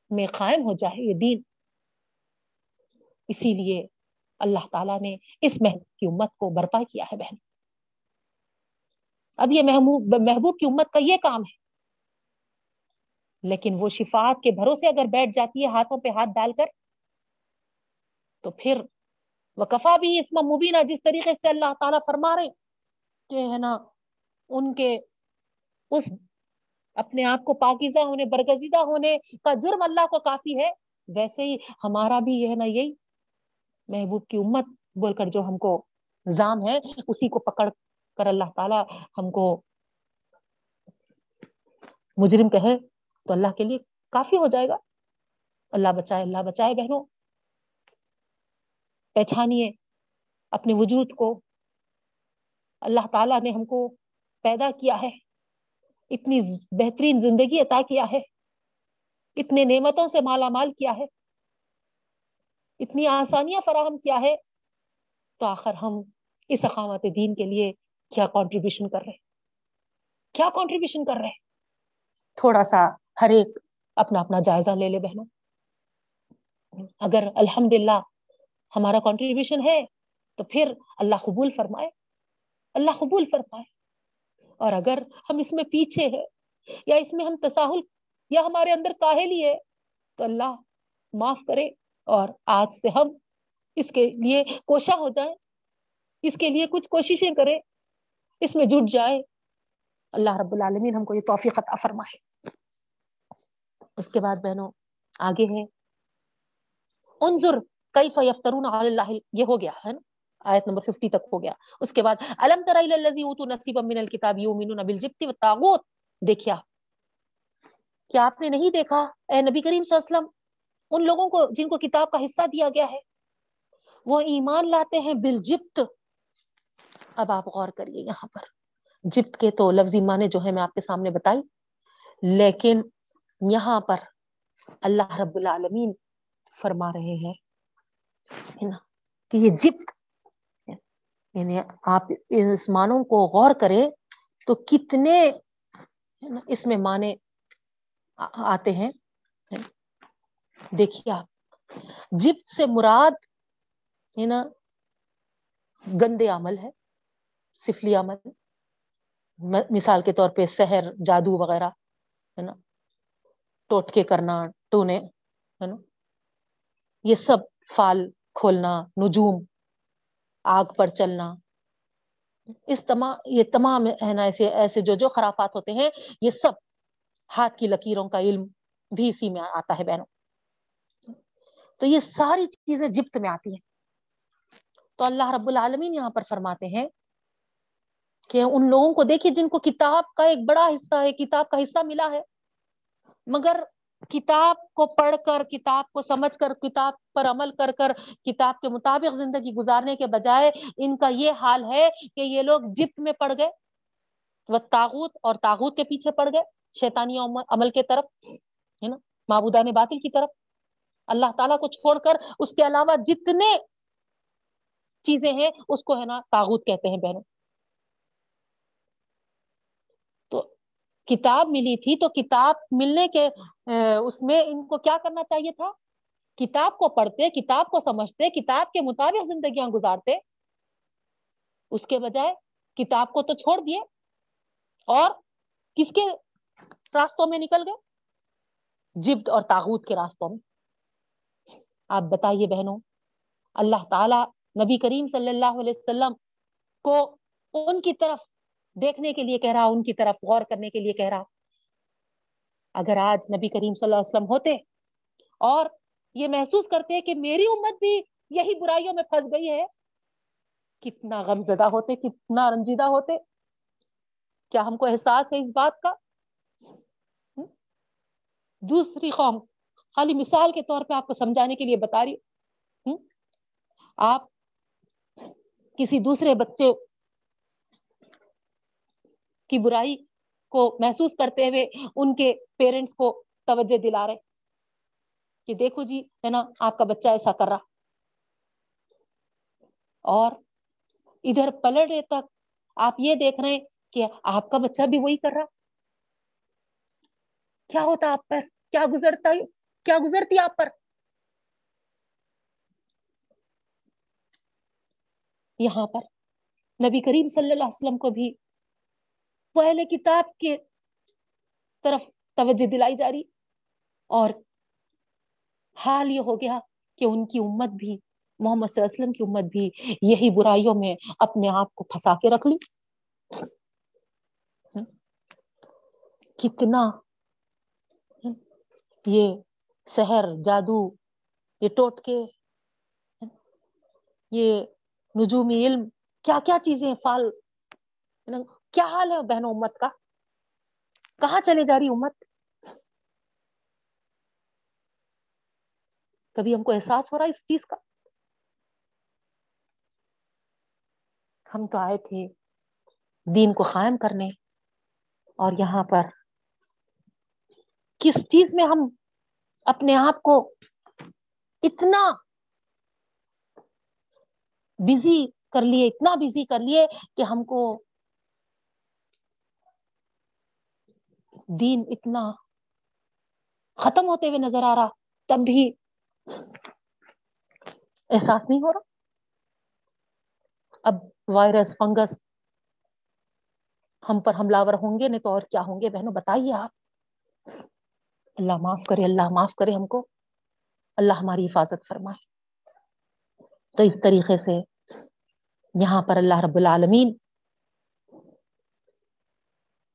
میں قائم ہو جائے یہ دین۔ اسی لیے اللہ تعالیٰ نے اس محبوب کی امت کو برپا کیا ہے بہن۔ اب یہ محبوب محبوب کی امت کا یہ کام ہے۔ لیکن وہ شفاعت کے بھروسے اگر بیٹھ جاتی ہے ہاتھوں پہ ہاتھ ڈال کر، تو پھر وہ کفا بھی اسما مبینہ جس طریقے سے اللہ تعالیٰ فرما رہے کہ ہے نا، ان کے اس اپنے آپ کو پاکیزہ ہونے، برگزیدہ ہونے کا جرم اللہ کو کافی ہے، ویسے ہی ہمارا بھی یہ ہے نا یہی محبوب کی امت بول کر جو ہم کو زام ہے، اسی کو پکڑ کر اللہ تعالی ہم کو مجرم کہے تو اللہ کے لیے کافی ہو جائے گا۔ اللہ بچائے اللہ بچائے بہنوں۔ پہچانیے اپنے وجود کو۔ اللہ تعالیٰ نے ہم کو پیدا کیا ہے۔ اتنی بہترین زندگی عطا کیا ہے۔ اتنے نعمتوں سے مالا مال کیا ہے۔ اتنی آسانیاں فراہم کیا ہے، تو آخر ہم اس اقامت دین کے لیے کیا کانٹریبیوشن کر رہے ہیں؟ کیا کانٹریبیوشن کر رہے تھوڑا سا ہر ایک اپنا اپنا جائزہ لے لے بہنوں۔ اگر الحمد ہمارا کانٹریبیوشن ہے، تو پھر اللہ قبول فرمائے۔ اللہ قبول فرمائے۔ اور اگر ہم اس میں پیچھے ہے یا اس میں ہم تساہل، یا ہمارے اندر کاہلی ہے، تو اللہ معاف کرے۔ اور آج سے ہم اس کے لیے کوشاں ہو جائیں، اس کے لیے کچھ کوششیں کریں، اس میں جٹ جائے اللہ رب العالمین ہم کو یہ توفیق عطا فرمائے۔ اس کے بعد بہنوں، آگے ہے انظر کیف یفترون علی اللہ یہ ہو گیا، ہے نا؟ آیت نمبر 50 تک ہو گیا۔ اس کے بعد، الم تر الی الذی اوتوا نصیبا من الكتاب یؤمنون بالجبت والطاغوت؟ دیکھیا۔ کیا آپ نے نہیں دیکھا؟ اے نبی کریم صلی اللہ علیہ وسلم ان لوگوں کو جن کو کتاب کا حصہ دیا گیا ہے۔ وہ ایمان لاتے ہیں بالجبت اب آپ غور کریے یہاں پر۔ جبت کے تو لفظی معنی جو ہے میں آپ کے سامنے بتائی۔ لیکن یہاں پر اللہ رب العالمین فرما رہے ہیں کہ یہ جبت یعنی آپ اس معنوں کو غور کریں تو کتنے اس میں معنی آتے ہیں۔ دیکھیے آپ، جب سے مراد ہے نا گندے عمل ہے، سفلی عمل، مثال کے طور پہ سحر، جادو وغیرہ، ہے نا، ٹوٹکے کرنا، ٹونے، ہے نا، یہ سب فال کھولنا، نجوم، آگ پر چلنا، اس تمام یہ تمام ہے نا، ایسے ایسے جو جو خرافات ہوتے ہیں، یہ سب ہاتھ کی لکیروں کا علم بھی اسی میں آتا ہے بہنوں۔ تو یہ ساری چیزیں جبت میں آتی ہیں۔ تو اللہ رب العالمین یہاں پر فرماتے ہیں کہ ان لوگوں کو دیکھیے جن کو کتاب کا ایک بڑا حصہ ہے، کتاب کا حصہ ملا ہے۔ مگر کتاب کو پڑھ کر، کتاب کو سمجھ کر، کتاب پر عمل کر کر، کتاب کے مطابق زندگی گزارنے کے بجائے ان کا یہ حال ہے کہ یہ لوگ جپت میں پڑ گئے۔ وہ تاغوت اور تاغوت کے پیچھے پڑ گئے، شیطانی عمل کے طرف، ہے نا؟ معبودہ نے باطل کی طرف۔ اللہ تعالیٰ کو چھوڑ کر اس کے علاوہ جتنے چیزیں ہیں، اس کو ہے نا تاغوت کہتے ہیں بہنوں۔ تو کتاب ملی تھی، تو کتاب ملنے کے اس میں ان کو کیا کرنا چاہیے تھا؟ کتاب کو پڑھتے، کتاب کو سمجھتے، کتاب کے مطابق زندگیاں گزارتے۔ اس کے بجائے کتاب کو تو چھوڑ دیے۔ اور کس کے راستوں میں نکل گئے؟ جبت اور تاغوت کے راستوں میں۔ آپ بتائیے بہنوں، اللہ تعالی نبی کریم صلی اللہ علیہ وسلم کو ان کی طرف دیکھنے کے لیے کہہ رہا، ان کی طرف غور کرنے کے لیے کہہ رہا۔ اگر آج نبی کریم صلی اللہ علیہ وسلم ہوتے اور یہ محسوس کرتے کہ میری امت بھی یہی برائیوں میں پھنس گئی ہے، کتنا غم زدہ ہوتے، کتنا رنجیدہ ہوتے۔ کیا ہم کو احساس ہے اس بات کا؟ دوسری قوم خالی مثال کے طور پہ آپ کو سمجھانے کے لیے بتا رہی ہوں۔ آپ کسی دوسرے بچے کی برائی کو محسوس کرتے ہوئے ان کے پیرنٹس کو توجہ دلا رہے کہ دیکھو جی ہے نا، آپ کا بچہ ایسا کر رہا۔ اور ادھر پلڑے تک آپ یہ دیکھ رہے ہیں کہ آپ کا بچہ بھی وہی کر رہا۔ کیا ہوتا آپ پر؟ کیا گزرتا کیا گزرتی آپ پر؟ یہاں پر۔ نبی کریم صلی اللہ علیہ وسلم کو بھی پہلے کتاب کے طرف توجہ دلائی جا رہی اور حال یہ ہو گیا کہ ان کی امت بھی، محمد صلی اللہ علیہ وسلم کی امت بھی یہی برائیوں میں اپنے آپ کو پھنسا کے رکھ لی۔ کتنا یہ سحر، جادو، یہ ٹوٹ کے یہ نجومی علم، کیا کیا چیزیں فال کیا حال ہے بہنوں امت کا؟ کہاں چلے جا رہی امت؟ کبھی ہم کو احساس ہو رہا ہے اس چیز کا؟ ہم تو آئے تھے دین کو قائم کرنے اور یہاں پر کس چیز میں ہم اپنے آپ کو اتنا بزی کر لیے، اتنا بزی کر لیے کہ ہم کو دین اتنا ختم ہوتے ہوئے نظر آ رہا، تب بھی احساس نہیں ہو رہا۔ اب وائرس، فنگس ہم پر حملہ ور ہوں گے، نہیں تو اور کیا ہوں گے؟ بہنوں، بتائیے آپ۔ اللہ معاف کرے، اللہ معاف کرے ہم کو۔ اللہ ہماری حفاظت فرمائے۔ تو اس طریقے سے یہاں پر اللہ رب العالمین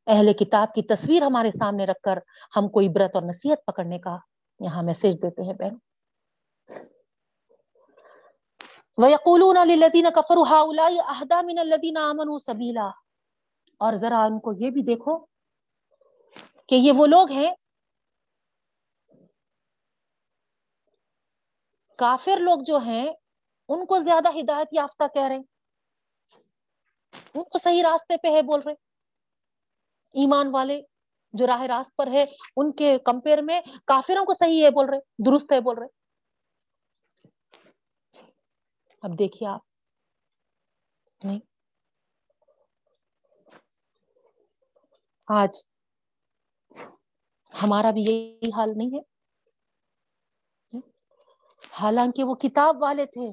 اہل کتاب کی تصویر ہمارے سامنے رکھ کر ہم کو عبرت اور نصیحت پکڑنے کا یہاں میسج دیتے ہیں بہن وَيَقُولُونَ لِلَّذِينَ كَفَرُوا هَؤُلَاءِ أَهْدَى مِنَ الَّذِينَ آمَنُوا سَبِيلًا۔ اور ذرا ان کو یہ بھی دیکھو کہ یہ وہ لوگ ہیں کافر لوگ جو ہیں، ان کو زیادہ ہدایت یافتہ کہہ رہے ان کو صحیح راستے پہ ہے بول رہے ایمان والے جو راہ راست پر ہے ان کے کمپیئر میں کافروں کو صحیح ہے بول رہے درست ہے بول رہے اب دیکھیے آپ۔ نہیں۔ آج ہمارا بھی یہی حال نہیں ہے۔ حالانکہ وہ کتاب والے تھے۔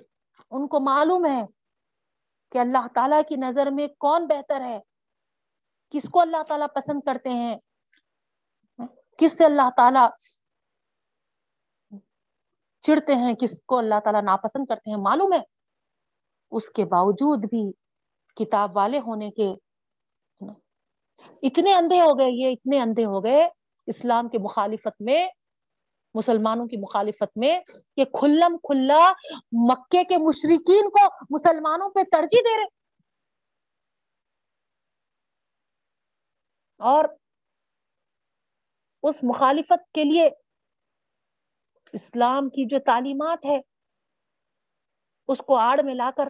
ان کو معلوم ہے کہ اللہ تعالی کی نظر میں کون بہتر ہے۔ کس کو اللہ تعالی پسند کرتے ہیں؟ کس سے اللہ تعالی چڑتے ہیں؟ کس کو اللہ تعالی ناپسند کرتے ہیں؟ معلوم ہے۔ اس کے باوجود بھی کتاب والے ہونے کے اتنے اندھے ہو گئے، یہ اتنے اندھے ہو گئے، اسلام کے مخالفت میں مسلمانوں کی مخالفت میں کہ کھلم کھلا مکے کے مشرقین کو مسلمانوں پہ ترجیح دے رہے۔ اور اس مخالفت کے لیے اسلام کی جو تعلیمات ہے، اس کو آڑ میں لا کر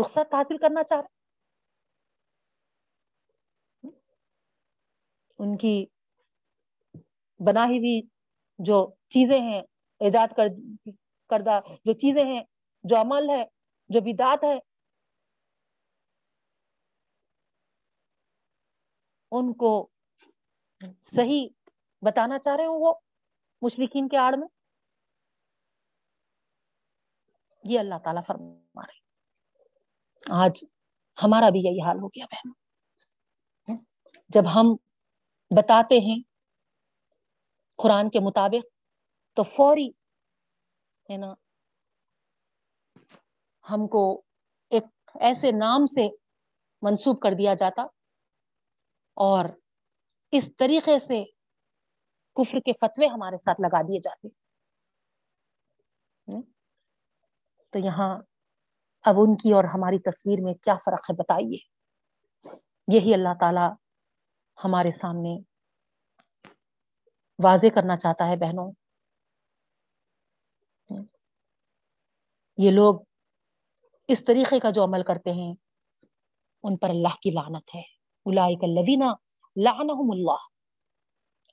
رخصت حاصل کرنا چاہ رہے۔ ان کی بنائی ہوئی جو چیزیں ہیں، ایجاد کردہ جو چیزیں ہیں، جو عمل ہے، جو بدات ہے، ان کو صحیح بتانا چاہ رہے ہوں وہ مشرقین کے آڑ میں؟ یہ اللہ تعالیٰ فرما رہے آج ہمارا بھی یہی حال ہو گیا بہن۔ جب ہم بتاتے ہیں قرآن کے مطابق، تو فوری، ہے نا، ہم کو ایک ایسے نام سے منسوب کر دیا جاتا اور اس طریقے سے کفر کے فتوے ہمارے ساتھ لگا دیے جاتے تو یہاں اب ان کی اور ہماری تصویر میں کیا فرق ہے بتائیے؟ یہی اللہ تعالی ہمارے سامنے واضح کرنا چاہتا ہے بہنوں۔ یہ لوگ اس طریقے کا جو عمل کرتے ہیں، ان پر اللہ کی لعنت ہے۔ اولئک الذین لعنهم اللہ۔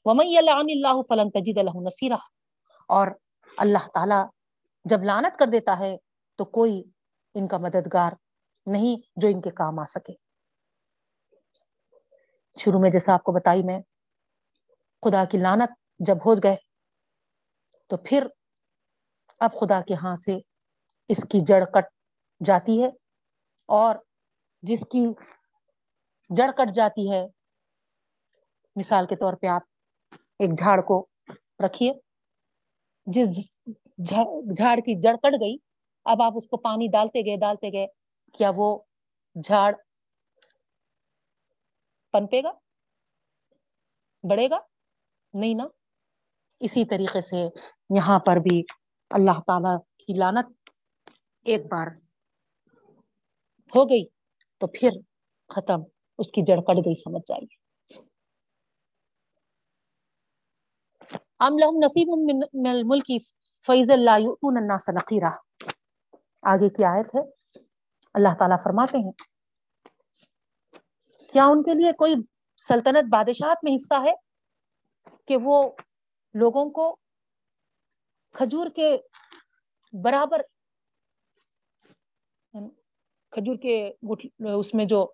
ومن يلعن اللہ فلن تجد له نصيرا اور اللہ تعالی جب لعنت کر دیتا ہے تو کوئی ان کا مددگار نہیں جو ان کے کام آ سکے۔ شروع میں جیسا آپ کو بتائی میں، خدا کی لانت جب ہو گئے، تو پھر اب خدا کے ہاں سے اس کی جڑ کٹ جاتی ہے اور جس کی جڑ کٹ جاتی ہے، مثال کے طور پہ آپ ایک جھاڑ کو رکھیے، جس جھاڑ کی جڑ کٹ گئی، اب آپ اس کو پانی ڈالتے گئے ڈالتے گئے، کیا وہ جھاڑ پنپے گا؟ بڑھے گا؟ نہیں نا؟ اسی طریقے سے یہاں پر بھی اللہ تعالی کی لانت ایک بار ہو گئی تو پھر ختم، اس کی جڑ کٹ گئی، سمجھ جائیے۔ ام لہم نصیب من الملک فیض اللہ یؤتون الناس نقیرہ آگے کی آیت ہے۔ اللہ تعالیٰ فرماتے ہیں کیا ان کے لیے کوئی سلطنت بادشاہت میں حصہ ہے کہ وہ لوگوں کو کھجور کے برابر کھجور کے اس میں جو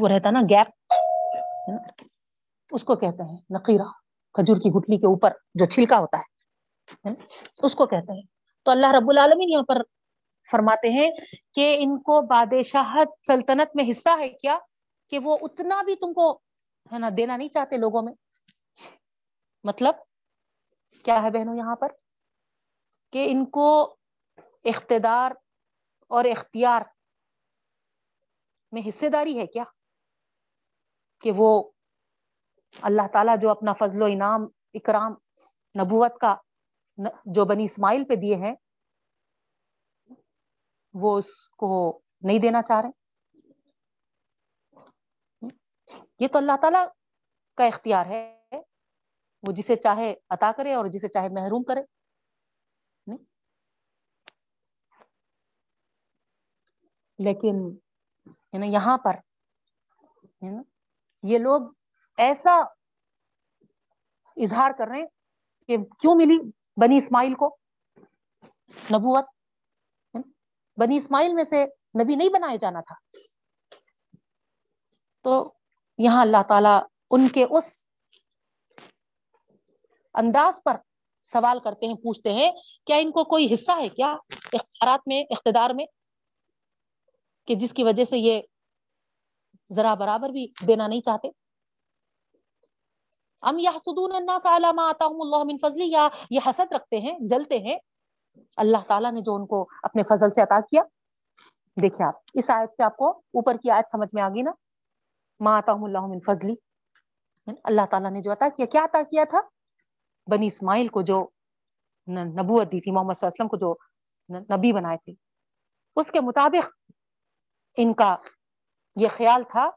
وہ رہتا نا گیپ، اس کو کہتے ہیں نقیرہ، کھجور کی گٹلی کے اوپر جو چھلکا ہوتا ہے، اس کو کہتے ہیں۔ تو اللہ رب العالمین یہاں پر فرماتے ہیں کہ ان کو بادشاہت سلطنت میں حصہ ہے کیا کہ وہ اتنا بھی تم کو ہے نا دینا نہیں چاہتے لوگوں میں؟ مطلب کیا ہے بہنوں یہاں پر؟ کہ ان کو اقتدار اور اختیار میں حصے داری ہے کیا؟ کہ وہ اللہ تعالیٰ جو اپنا فضل و انعام، اکرام، نبوت کا جو بنی اسماعیل پہ دیے ہیں وہ اس کو نہیں دینا چاہ رہے یہ تو اللہ تعالی کا اختیار ہے وہ جسے چاہے عطا کرے اور جسے چاہے محروم کرے لیکن یعنی یہاں پر یہ لوگ ایسا اظہار کر رہے ہیں کہ کیوں ملی بنی اسماعیل کو نبوت؟ بنی اسماعیل میں سے نبی نہیں بنایا جانا تھا۔ تو یہاں اللہ تعالی ان کے اس انداز پر سوال کرتے ہیں، پوچھتے ہیں، کیا ان کو کوئی حصہ ہے کیا اختیارات میں، اقتدار میں؟ کہ جس کی وجہ سے یہ ذرا برابر بھی دینا نہیں چاہتے۔ ام یحسدون الناس علی ما آتاهم اللہ من فضلی یا یہ حسد رکھتے ہیں، جلتے ہیں اللہ تعالیٰ نے جو ان کو اپنے فضل سے عطا کیا۔ دیکھیں آپ، اس آیت سے آپ کو اوپر کی آیت سمجھ میں آ گئی نا؟ ماتم اللہ من فضلی اللہ تعالیٰ نے جو عطا کیا کیا عطا کیا تھا؟ بنی اسماعیل کو جو نبوت دی تھی، محمد صلی اللہ علیہ وسلم کو جو نبی بنائے تھے۔ اس کے مطابق ان کا یہ خیال تھا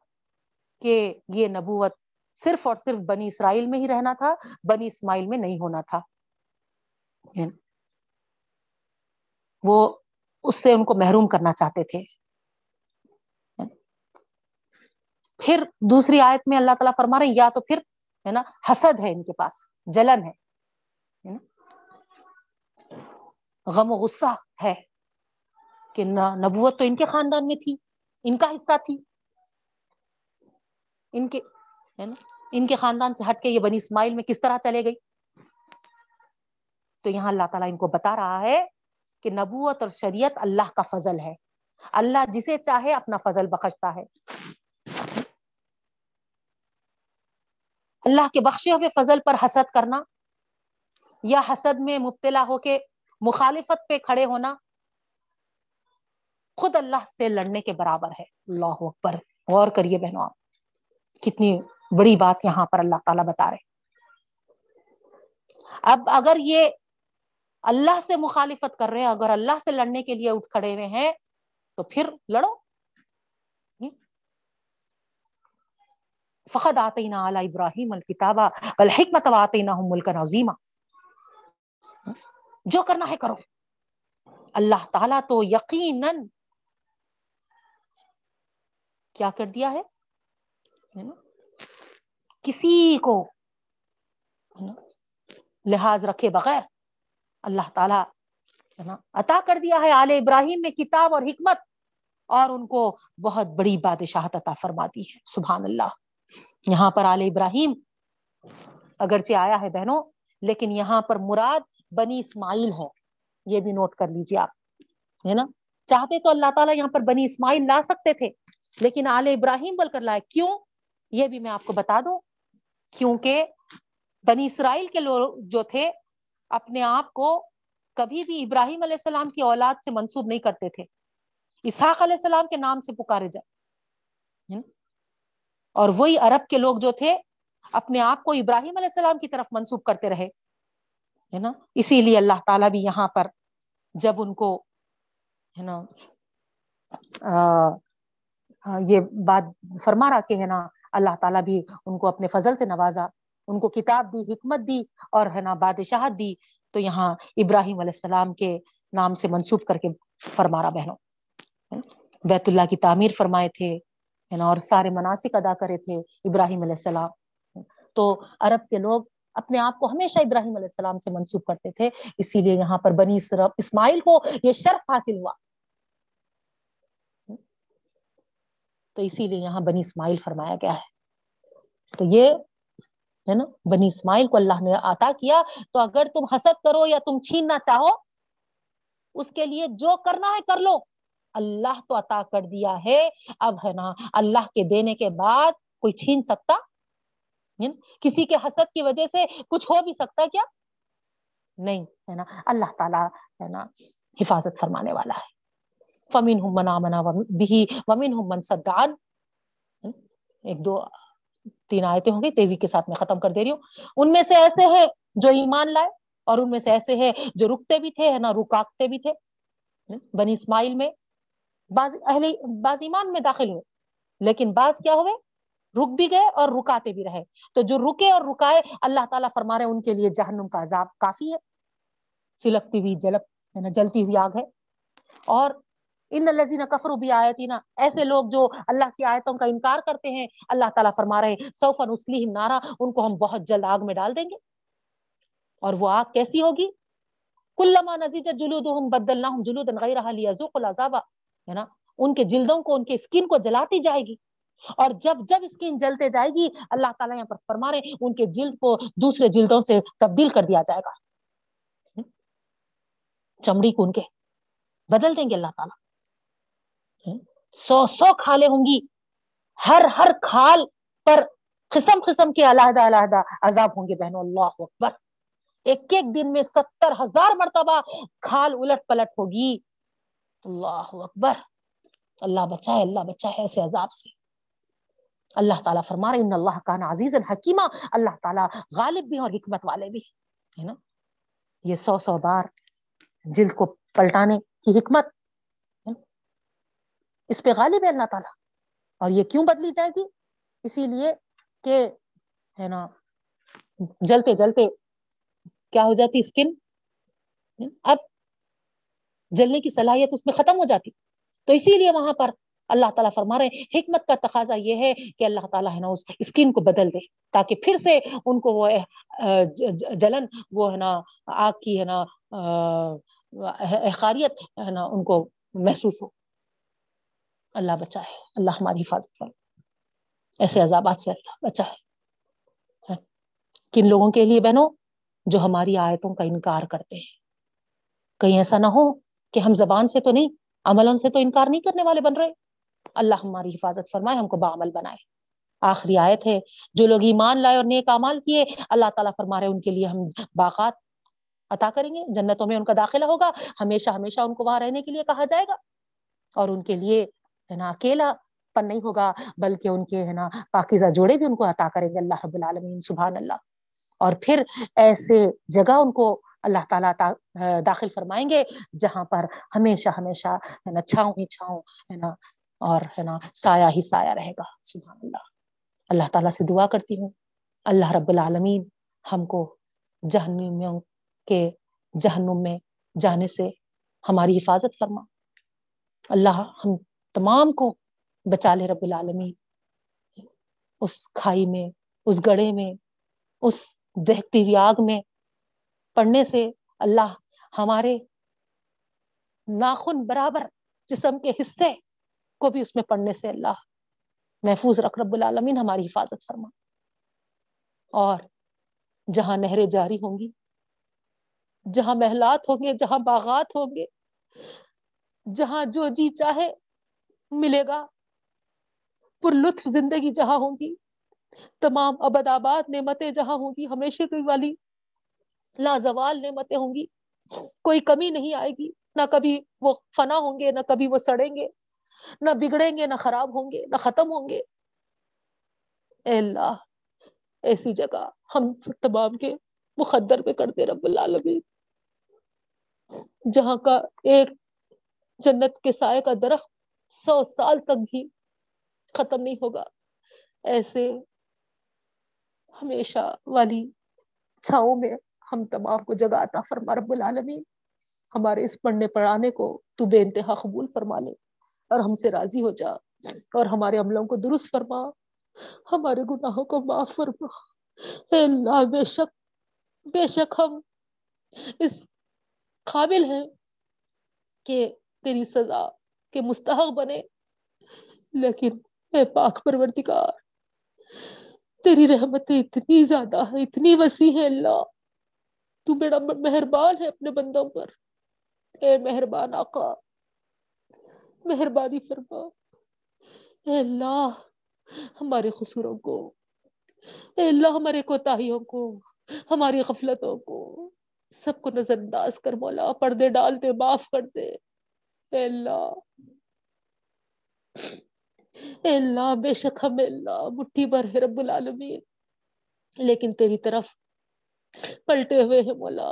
کہ یہ نبوت صرف اور صرف بنی اسرائیل میں ہی رہنا تھا، بنی اسماعیل میں نہیں ہونا تھا۔ وہ اس سے ان کو محروم کرنا چاہتے تھے۔ پھر دوسری آیت میں اللہ تعالیٰ فرما رہے یا تو پھر، ہے نا، حسد ہے ان کے پاس، جلن ہے غم و غصہ ہے کہ نبوت تو ان کے خاندان میں تھی، ان کا حصہ تھی۔ ان کے، ہے نا، ان کے خاندان سے ہٹ کے یہ بنی اسماعیل میں کس طرح چلے گئی؟ تو یہاں اللہ تعالیٰ ان کو بتا رہا ہے کہ نبوت اور شریعت اللہ کا فضل ہے۔ اللہ جسے چاہے اپنا فضل بخشتا ہے۔ اللہ کے بخشے ہوئے فضل پر حسد کرنا یا حسد میں مبتلا ہو کے مخالفت پہ کھڑے ہونا خود اللہ سے لڑنے کے برابر ہے۔ اللہ اکبر۔ غور کریے بہنوں آپ۔ کتنی بڑی بات یہاں پر اللہ تعالیٰ بتا رہے اب اگر یہ اللہ سے مخالفت کر رہے ہیں، اگر اللہ سے لڑنے کے لیے اٹھ کھڑے ہوئے ہیں تو پھر لڑو۔ فقد آتے نا اعلی ابراہیم الکتابہ الحکمت آتے نہ ملک نظیمہ جو کرنا ہے کرو۔ اللہ تعالیٰ تو یقیناً کیا کر دیا ہے؟ کسی کو لحاظ رکھے بغیر اللہ تعالی عطا کر دیا ہے آل ابراہیم میں کتاب اور حکمت اور ان کو بہت بڑی بادشاہت عطا فرما دی ہے، سبحان اللہ۔ یہاں پر آل ابراہیم اگرچہ آیا ہے بہنوں، لیکن یہاں پر مراد بنی اسماعیل ہے یہ بھی نوٹ کر لیجیے آپ، ہے نا؟ چاہتے تو اللہ تعالیٰ یہاں پر بنی اسماعیل لا سکتے تھے، لیکن آل ابراہیم بول کر لائے۔ کیوں؟ یہ بھی میں آپ کو بتا دوں، کیونکہ بنی اسرائیل کے لوگ جو تھے اپنے آپ کو کبھی بھی ابراہیم علیہ السلام کی اولاد سے منسوب نہیں کرتے تھے۔ اسحاق علیہ السلام کے نام سے پکارے جائے۔ اور وہی عرب کے لوگ جو تھے، اپنے آپ کو ابراہیم علیہ السلام کی طرف منسوب کرتے رہے۔ ہے نا؟ اسی لیے اللہ تعالیٰ بھی یہاں پر جب ان کو، ہے نا یہ بات فرما رہا کہ ہے نا، اللہ تعالیٰ بھی ان کو اپنے فضل سے نوازا۔ ان کو کتاب دی، حکمت دی اور ہے نا بادشاہت دی۔ تو یہاں ابراہیم علیہ السلام کے نام سے منسوخ کر کے فرما رہا بہنوں۔ بیت اللہ کی تعمیر فرمائے تھے اور سارے مناسب ادا کرے تھے ابراہیم علیہ السلام۔ تو عرب کے لوگ اپنے آپ کو ہمیشہ ابراہیم علیہ السلام سے منسوخ کرتے تھے، اسی لیے یہاں پر بنی اسماعیل کو یہ شرف حاصل ہوا۔ تو اسی لیے یہاں بنی اسماعیل فرمایا گیا ہے۔ تو یہ ہے نا؟ بنی اسماعیل کو اللہ نے عطا کیا، تو اگر تم حسد کرو یا تم چھیننا چاہو، اس کے لیے جو کرنا ہے کر لو۔ اللہ تو عطا کر دیا ہے۔ اب ہے نا، اللہ کے دینے کے بعد کوئی چھین سکتا؟ کسی کے حسد کی وجہ سے کچھ ہو بھی سکتا کیا؟ نہیں، ہے نا؟ اللہ تعالی ہے نا، حفاظت فرمانے والا ہے۔ فمین ہوں منا منا بھی ومین ہوں من سدان ایک دو تین آیتیں ہوں گی، تیزی کے ساتھ میں ختم کر دے رہی ہوں۔ ان میں سے ایسے ہیں جو ایمان لائے اور ان میں سے ایسے ہیں جو رکتے بھی تھے، ہے نا، رکاکتے بھی تھے۔ بنی اسماعیل میں بعض اہل، بعض ایمان میں داخل ہوئے، لیکن بعض کیا ہوئے؟ رک بھی گئے اور رکاتے بھی رہے۔ تو جو رکے اور رکائے، اللہ تعالیٰ فرما رہے ان کے لیے جہنم کا عذاب کافی ہے۔ سلکتی ہوئی جلک ہے نا، جلتی ہوئی آگ ہے۔ اور ان الزین کفر بھی آیتی نا ایسے لوگ جو اللہ کی آیتوں کا انکار کرتے ہیں، اللہ تعالیٰ فرما رہے سوفا نسلی نارا، ان کو ہم بہت جلد آگ میں ڈال دیں گے۔ اور وہ آگ کیسی ہوگی؟ کلما نزید جلود بدل نہ جلود العذاب ہے نا؟ ان کے جلدوں کو، ان کے اسکن کو جلاتی جائے گی۔ اور جب جب اسکن جلتے جائے گی، اللہ تعالیٰ یہاں پر فرما رہے ان کے جلد کو دوسرے جلدوں سے تبدیل کر دیا جائے گا۔ چمڑی کو ان کے بدل دیں گے اللہ تعالیٰ۔ سو سو کھالے ہوں گی۔ ہر ہر کھال پر قسم قسم کے علیحدہ علیحدہ عذاب ہوں گے، بہنوں۔ اللہ اکبر۔ ایک ایک دن میں ستر ہزار مرتبہ کھال الٹ پلٹ ہوگی۔ اللہ اکبر۔ اللہ بچائے اللہ بچائے ایسے عذاب سے۔ اللہ تعالیٰ فرما رہے ان اللہ کا عزیز الحکیمہ اللہ تعالیٰ غالب بھی اور حکمت والے بھی ہے نا؟ یہ سو سو بار جلد کو پلٹانے کی حکمت اس پہ غالب ہے اللہ تعالیٰ۔ اور یہ کیوں بدلی جائے گی؟ اسی لیے کہ ہے نا، جلتے جلتے کیا ہو جاتی اسکن اب جلنے کی صلاحیت اس میں ختم ہو جاتی۔ تو اسی لیے وہاں پر اللہ تعالیٰ فرما رہے حکمت کا تقاضا یہ ہے کہ اللہ تعالیٰ ہے نا اس اسکن کو بدل دے تاکہ پھر سے ان کو وہ جلن، وہ ہے نا، آگ کی ہے نا احقاریت ہے نا ان کو محسوس ہو۔ اللہ بچائے اللہ ہماری حفاظت کرے۔ ایسے عذابات سے اللہ بچائے ہاں۔ کن لوگوں کے لیے بہنوں؟ جو ہماری آیتوں کا انکار کرتے ہیں۔ کہیں ایسا نہ ہو کہ ہم زبان سے تو نہیں عمل سے تو انکار نہیں کرنے والے بن رہے۔ اللہ ہماری حفاظت فرمائے، ہم کو بعمل بنائے۔ آخری آیت ہے، جو لوگ ایمان لائے اور نیک امال کیے، اللہ تعالیٰ فرما رہے ان کے لیے ہم باغات عطا کریں گے۔ جنتوں میں ان کا داخلہ ہوگا۔ ہمیشہ ہمیشہ ان کو وہاں رہنے کے لیے کہا جائے گا۔ اور ان کے لیے ہے نا، اکیلا پن نہیں ہوگا، بلکہ ان کے ہے نا، پاکیزہ جوڑے بھی ان کو عطا کریں گے اللہ رب العالمین سبحان اللہ اور پھر ایسے جگہ ان کو اللہ تعالیٰ داخل فرمائیں گے جہاں پر ہمیشہ ہمیشہ ہے نا، چھاؤں ہی چھاؤں ہے نا، اور ہے نا، سایہ ہی سایہ رہے گا سبحان اللہ اللہ تعالیٰ سے دعا کرتی ہوں، اللہ رب العالمین ہم کو جہنمیوں کے جہنم میں جانے سے ہماری حفاظت فرما۔ اللہ ہم تمام کو بچا لے رب العالمین۔ اس کھائی میں، اس گڑھے میں، اس دہتی ہوئی آگ میں پڑھنے سے اللہ ہمارے ناخن برابر جسم کے حصے کو بھی اس میں پڑھنے سے اللہ محفوظ رکھ رب العالمین، ہماری حفاظت فرما۔ اور جہاں نہریں جاری ہوں گی، جہاں محلات ہوں گے، جہاں باغات ہوں گے، جہاں جو جی چاہے ملے گا۔ پر لطف زندگی جہاں ہوں گی تمام ابد آباد نعمتیں جہاں ہوں گی ہمیشہ کی والی لازوال نعمتیں ہوں گی۔ کوئی کمی نہیں آئے گی۔ نہ کبھی وہ فنا ہوں گے، نہ کبھی وہ سڑیں گے۔ نہ بگڑیں گے، نہ خراب ہوں گے، نہ ختم ہوں گے۔ اے اللہ، ایسی جگہ ہم تمام کے مقدر پہ کرتے رب العالمین۔ جہاں کا ایک جنت کے سائے کا درخت سو سال تک بھی ختم نہیں ہوگا۔ ایسے ہمیشہ والی چھاؤں میں ہم تمام کو جگہ عطا فرما، رب العالمین۔ ہمارے اس پڑھنے پڑھانے کو تو بے انتہا قبول فرما لے اور ہم سے راضی ہو جا اور ہمارے عملوں کو درست فرما۔ ہمارے گناہوں کو معاف فرما۔ اے اللہ، بے شک بے شک ہم اس قابل ہیں کہ تیری سزا کے مستحق بنے۔ لیکن اے پاک پرورتگار تیری رحمتیں اتنی زیادہ ہے اتنی وسیع ہے اللہ۔ تو بڑا مہربان ہے اپنے بندوں پر۔ اے مہربان آقا، مہربانی فرما۔ اے اللہ، ہمارے قصوروں کو۔ اے اللہ، ہمارے کوتاہیوں کو، ہماری غفلتوں کو۔ سب کو نظر انداز کر مولا، پردے ڈالتے معاف کر دے۔ اللہ اللہ بے شک ہم اللہ مٹھی بھر ہے رب العالمین لیکن تیری طرف پلٹے ہوئے ہیں مولا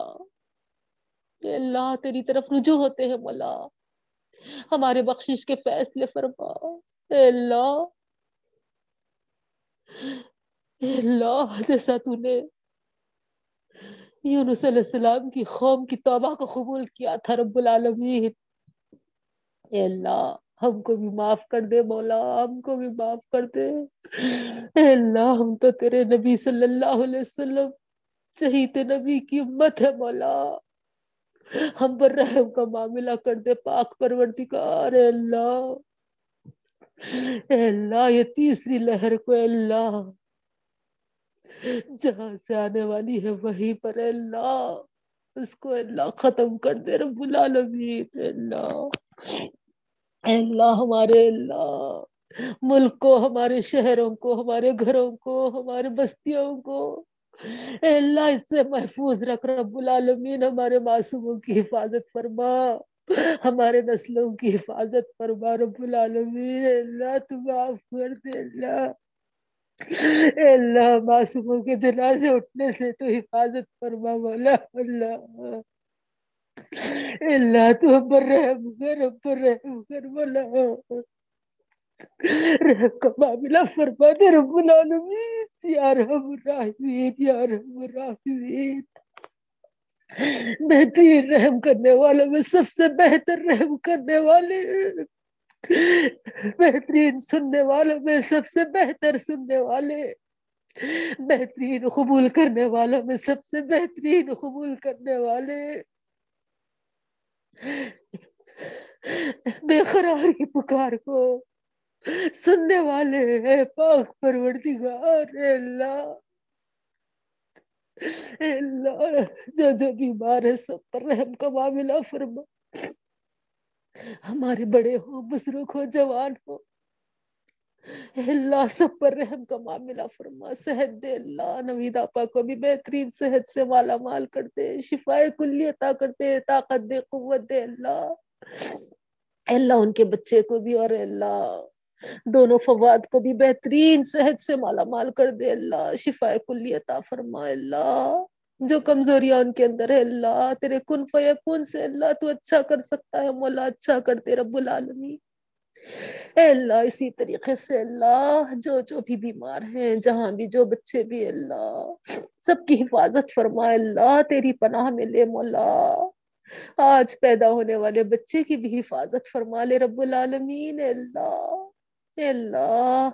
اللہ تیری طرف رجوع ہوتے ہیں مولا ہمارے بخشش کے فیصلے فرما اے اللہ اے اللہ جیسا تو نے یونس علیہ السلام کی قوم کی توبہ کو قبول کیا تھا رب العالمین اے اللہ، ہم کو بھی معاف کر دے مولا، ہم کو بھی معاف کر دے۔ اے اللہ، ہم تو تیرے نبی صلی اللہ علیہ وسلم شہید نبی کی امت ہے مولا۔ ہم پر رحم کا معاملہ کر دے، پاک پروردگار، اے اللہ۔ اے اللہ، یہ تیسری لہر کو، اے اللہ۔ جہاں سے آنے والی ہے وہی پر، اے اللہ۔ اس کو اللہ، ختم کر دے رب العالمین، اے اللہ۔ اے اللہ ہمارے اللہ، ملک کو، ہمارے شہروں کو، ہمارے گھروں کو، ہمارے بستیوں کو۔ اے اللہ، اس سے محفوظ رکھ رب العالمین، ہمارے معصوموں کی حفاظت فرما۔ ہمارے نسلوں کی حفاظت فرما رب العالمین۔ اے اللہ تو معاف کر دے اللہ۔ اے اللہ، معصوموں کے جنازے اٹھنے سے تو حفاظت فرما، مولا، اللہ۔ اللہ تو ہم رحم کر ہم رحم کر مولا رحم کا معاملہ فرما دے رب العالمین یا رحم الراحمین یا رحم الراحمین بہترین رحم کرنے والے میں سب سے بہتر رحم کرنے والے بہترین سننے والوں میں سب سے بہتر سننے والے بہترین قبول کرنے والوں میں سب سے بہترین قبول کرنے والے بے قراری پکار کو۔ سننے والے اے پاک پروردگار، اے اللہ اے اللہ، جو جو بیمار ہے، سب پر رحم کا معاملہ فرما۔ ہمارے بڑے ہو بزرگ ہو جوان ہو اے اللہ سب پر رحم کا معاملہ فرما، صحت دے اللہ، نوید آپا کو بھی بہترین صحت سے مالا مال کر دے شفا کلی عطا کر دے طاقت دے، قوت دے اللہ۔ اے اللہ، ان کے بچے کو بھی اور اے اللہ۔ دونوں فواد کو بھی بہترین صحت سے مالا مال کر دے اللہ۔ شفا کلی عطا فرما اللہ۔ جو کمزوریاں ان کے اندر ہے اللہ، تیرے کن فیکون سے اللہ تو اچھا کر سکتا ہے مولا اچھا کر دے رب العالمین۔ اے اللہ اسی طریقے سے اللہ، جو جو بھی بیمار ہیں، جہاں بھی، جو بچے بھی، اللہ سب کی حفاظت فرما اللہ تیری پناہ میں لے مولا۔ آج پیدا ہونے والے بچے کی بھی حفاظت فرما لے رب العالمین، اللہ اے اللہ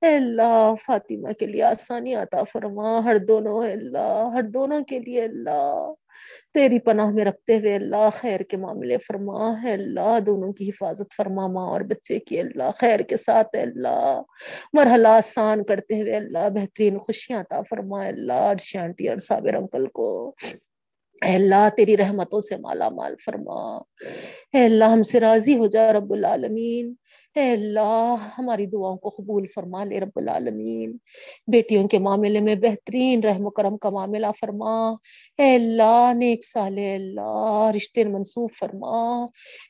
اے اللہ۔ فاطمہ کے لیے آسانی عطا فرما۔ ہر دونوں، اللہ، ہر دونوں کے لیے، اللہ۔ تیری پناہ میں رکھتے ہوئے اللہ خیر کے معاملے فرما ہے اللہ، دونوں کی حفاظت فرما ماں اور بچے کی، اللہ خیر کے ساتھ اللہ۔ مرحلہ آسان کرتے ہوئے اللہ بہترین خوشیاں عطا فرما اللہ ارشانٹی اور صابر انکل کو۔ اے اللہ، تیری رحمتوں سے مالا مال فرما۔ اے اللہ، ہم سے راضی ہو جا رب العالمین۔ اے اللہ، ہماری دعاؤں کو قبول فرما لے رب العالمین۔ بیٹیوں کے معاملے میں بہترین رحم و کرم کا معاملہ فرما۔ اے اللہ، نیک سال اللہ، رشتے منسوخ فرما۔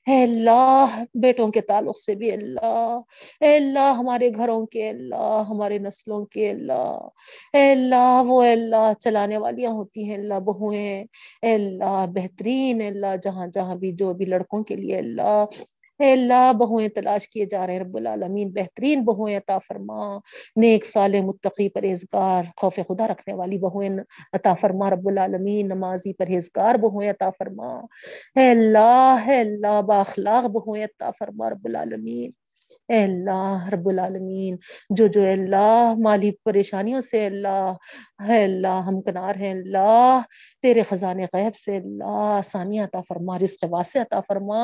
اے اللہ، بیٹوں کے تعلق سے بھی اللہ۔ اے اللہ، ہمارے گھروں کے اللہ، ہمارے نسلوں کے اللہ۔ اے اللہ، وہ اللہ چلانے والیاں ہوتی ہیں، اللہ بہویں اے اللہ، بہترین اللہ، جہاں جہاں بھی جو بھی لڑکوں کے لیے اللہ اے اللہ بہویں تلاش کیے جا رہے ہیں رب العالمین۔ بہترین بہویں عطا فرما۔ نیک سال متقی پرہیزگار، خوف خدا رکھنے والی بہویں عطا فرما۔ رب العالمین، نمازی پرہیزگار بہویں عطا فرما۔ اے اللہ اے اللہ باخلاق بہویں عطا فرما۔ رب العالمین اے اللہ رب العالمین جو جو اللہ مالی پریشانیوں سے اللہ ہے اللہ ہم کنار ہیں اللہ تیرے خزانے غیب سے اللہ آسانی عطا فرما رزق واسع عطا فرما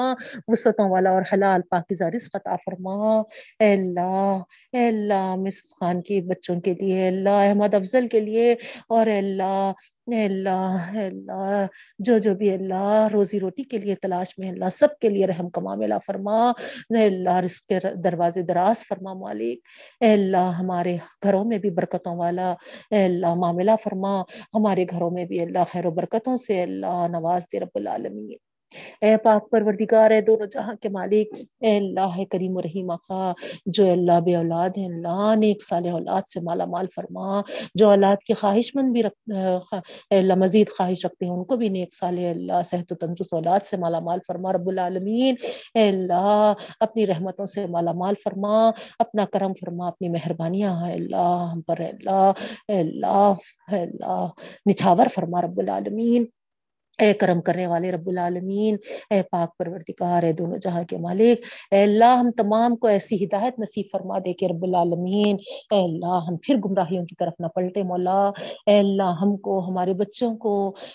وسعتوں والا اور حلال پاکیزہ رزق عطا فرما اے اللہ اے اللہ مس خان کی بچوں کے لیے اللہ احمد افضل کے لیے اور اے اللہ اے اللہ اے اللہ، جو جو بھی اللہ، روزی روٹی کے لیے تلاش میں، اللہ سب کے لیے رحم کا ملا فرما۔ اے اللہ، رزق کے دروازے دراز فرما مالک۔ اے اللہ، ہمارے گھروں میں بھی برکتوں والا۔ اے اللہ، معاملہ فرما۔ ہمارے گھروں میں بھی اللہ خیر و برکتوں سے۔ اللہ، نواز دے رب العالمین۔ اے پاک پروردگار ہے دونوں جہاں کے مالک، اے اللہ ہے کریم و رحیم آقا، جو اللہ بے اولاد ہے اللہ نیک صالح اولاد سے مالا مال فرما، جو اولاد کی خواہش مند بھی رکھ، اے اللہ مزید خواہش رکھتے ہیں، ان کو بھی نیک صالح، اللہ صحت و تندرست اولاد سے مالا مال فرما، رب العالمین، اے اللہ اپنی رحمتوں سے مالا مال فرما، اپنا کرم فرما، اپنی مہربانیاں ہے اللہ ہم پر، اے اللہ اے اللہ اے اللہ، نچھاور فرما، رب العالمین اے کرم کرنے والے رب العالمین، اے پاک پروردگار، اے دونوں جہاں کے مالک، اے اللہ ہم تمام کو ایسی ہدایت نصیب فرما دے کے رب العالمین، اے اللہ ہم پھر گمراہیوں کی طرف نہ پلٹے مولا، اے اللہ ہم کو، ہمارے بچوں کو،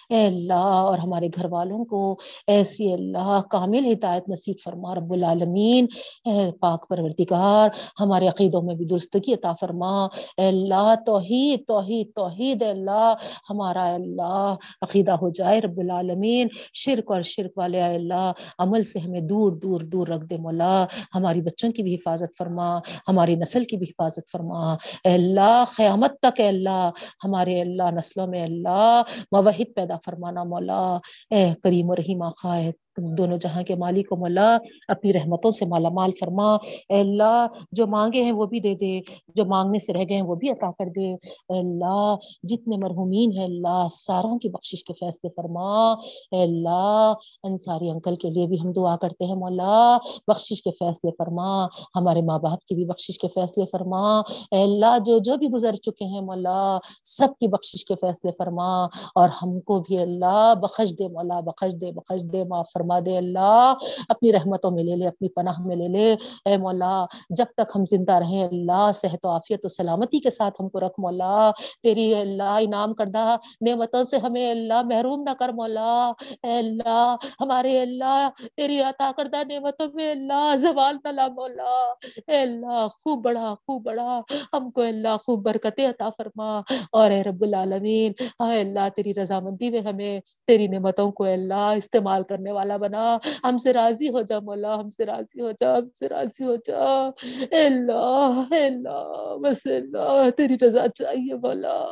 اے اللہ اور ہمارے گھر والوں کو ایسی اللہ کامل ہدایت نصیب فرما رب العالمین، اے پاک پروردگار، ہمارے عقیدوں میں بھی درستگی عطا فرما، اے اللہ توحید توحید توحید، اے اللہ، ہمارا اے اللہ عقیدہ ہو جائے رب العالمین، شرک اور شرک والے اللہ، عمل سے ہمیں دور دور دور رکھ دے مولا، ہماری بچوں کی بھی حفاظت فرما، ہماری نسل کی بھی حفاظت فرما۔ اے اللہ، قیامت تک اے اللہ، ہمارے اللہ نسلوں میں اللہ، موحد پیدا فرمانا مولا۔ اے کریم و رحیم آقا ہے دونوں جہاں کے مالک و مولا اپنی رحمتوں سے مالا مال فرما۔ اے اللہ، جو مانگے ہیں وہ بھی دے دے، جو مانگنے سے رہ گئے ہیں وہ بھی عطا کر دے۔ اے اللہ، جتنے مرحومین ہیں اللہ، ساروں کی بخشش کے فیصلے فرما۔ اے اللہ انصاری انکل کے لیے بھی ہم دعا کرتے ہیں مولا، بخشش کے فیصلے فرما۔ ہمارے ماں باپ کی بھی بخشش کے فیصلے فرما۔ اے اللہ، جو جو بھی گزر چکے ہیں مولا، سب کی بخشش کے فیصلے فرما۔ اور ہم کو بھی اللہ، بخش دے مولا، بخش دے بخش دے، معاف فرما۔ دے، اللہ اپنی رحمتوں میں لے لے، اپنی پناہ میں لے لے۔ اے مولا، جب تک ہم زندہ رہیں، اللہ صحت و عافیت و سلامتی کے ساتھ ہم کو رکھ مولا۔ تیری اللہ انعام کردہ نعمتوں سے ہمیں اللہ محروم نہ کر مولا۔ اے اللہ، ہمارے اللہ، تیری عطا کردہ نعمتوں میں اللہ زوال نہ لا مولا۔ اے اللہ، خوب بڑا خوب بڑا ہم کو اللہ خوب برکتیں عطا فرما۔ اور اے رب العالمین اے اللہ، تیری رضامندی میں ہمیں، تیری نعمتوں کو اللہ استعمال کرنے والا بنا۔ ہم سے راضی ہو جا مولا، ہم سے راضی ہو جا، ہم سے راضی ہو جا۔ اے اللہ اے اللہ، بس اللہ، تیری رضا چاہیے مولا۔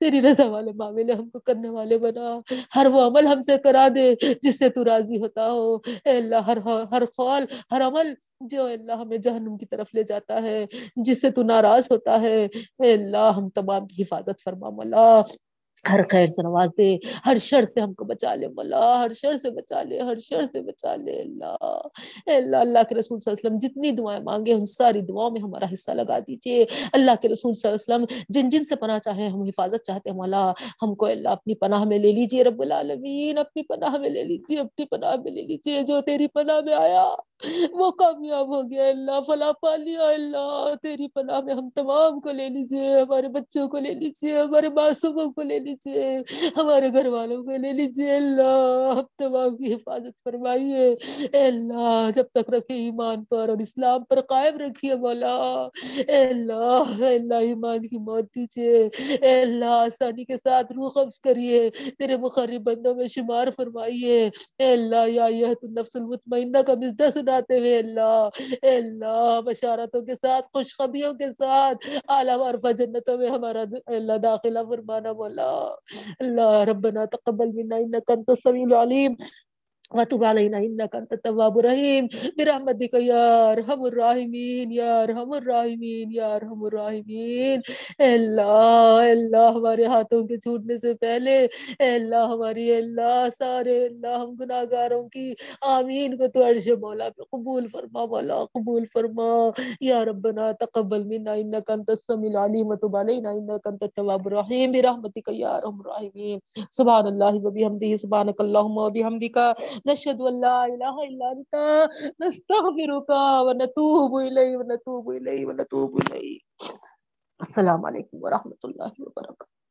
تیری رضا والے معاملے ہم کو کرنے والے بنا۔ ہر وہ عمل ہم سے کرا دے جس سے تو راضی ہوتا ہو۔ اے اللہ، ہر ہر قول ہر عمل جو اللہ ہمیں جہنم کی طرف لے جاتا ہے، جس سے تو ناراض ہوتا ہے۔ اے اللہ، ہم تمام کی حفاظت فرما مولا۔ ہر خیر سے نواز دے، ہر شر سے ہم کو بچا لے، مولا، ہر شر سے بچا لے، ہر شر سے بچا لے، اللہ، اے اللہ اللہ کے رسول صلی اللہ علیہ وسلم، جتنی دعائیں مانگے، ان ساری دعاؤں میں ہمارا حصہ لگا دیجیے اللہ کے رسول صلی اللہ علیہ وسلم، جن جن سے پناہ چاہیں، ہم حفاظت چاہتے ہیں، مولا، ہم کو اللہ اپنی پناہ میں لے لیجیے رب العالمین، اپنی پناہ میں لے لیجیے اپنی پناہ میں لے لیجیے جو تیری پناہ میں آیا، وہ کامیاب ہو گیا اللہ فلاں پا لیا اللہ، تیری پناہ میں ہم تمام کو لے لیجیے ہمارے بچوں کو لے لیجیے ہمارے معصوموں کو لے لیجیے ہمارے گھر والوں کو لے لیجیے۔ اللہ، ہم تمام کی حفاظت فرمائیے۔ اے اللہ، جب تک رکھے ایمان پر اور اسلام پر قائم رکھیے مولا۔ اے اللہ اے اللہ، ایمان کی موت دیجیے۔ اے اللہ، آسانی کے ساتھ روح قبض کریے۔ تیرے مقرب بندوں میں شمار فرمائیے۔ اے اللہ، یا یہ نفس المطمئنہ کا مزدہ سناتے ہوئے۔ اللہ اے اللہ بشارتوں کے ساتھ، خوشخبریوں کے ساتھ، اعلیٰ عرفہ جنتوں میں ہمارا اللہ داخلہ فرمانا مولا۔ اللہ ربنا تقبل منا انك انت السميع العليم. وتب علينا انك انت التواب الرحيم برحمتك يا ارحم الراحمين يا ارحم الراحمين يا ارحم الراحمين اے اللہ اے اللہ ہمارے ہاتھوں کے چھوٹنے سے پہلے اے اللہ ہماری اے اللہ سارے اللہ ہم گناہگاروں کی آمین کو تو عرش مولا پہ قبول فرما مولا قبول فرما یا ربنا تقبل منا انك انت السميع العليم وتب علينا انك انت التواب الرحيم برحمتك يا ارحم الراحمين سبحان الله وبحمده سبحانك اللهم وبحمدك نشهد ان لا اله الا انت نستغفرك ونتوب اليك ونتوب اليك ونتوب اليك السلام علیکم ورحمۃ اللہ وبرکاتہ.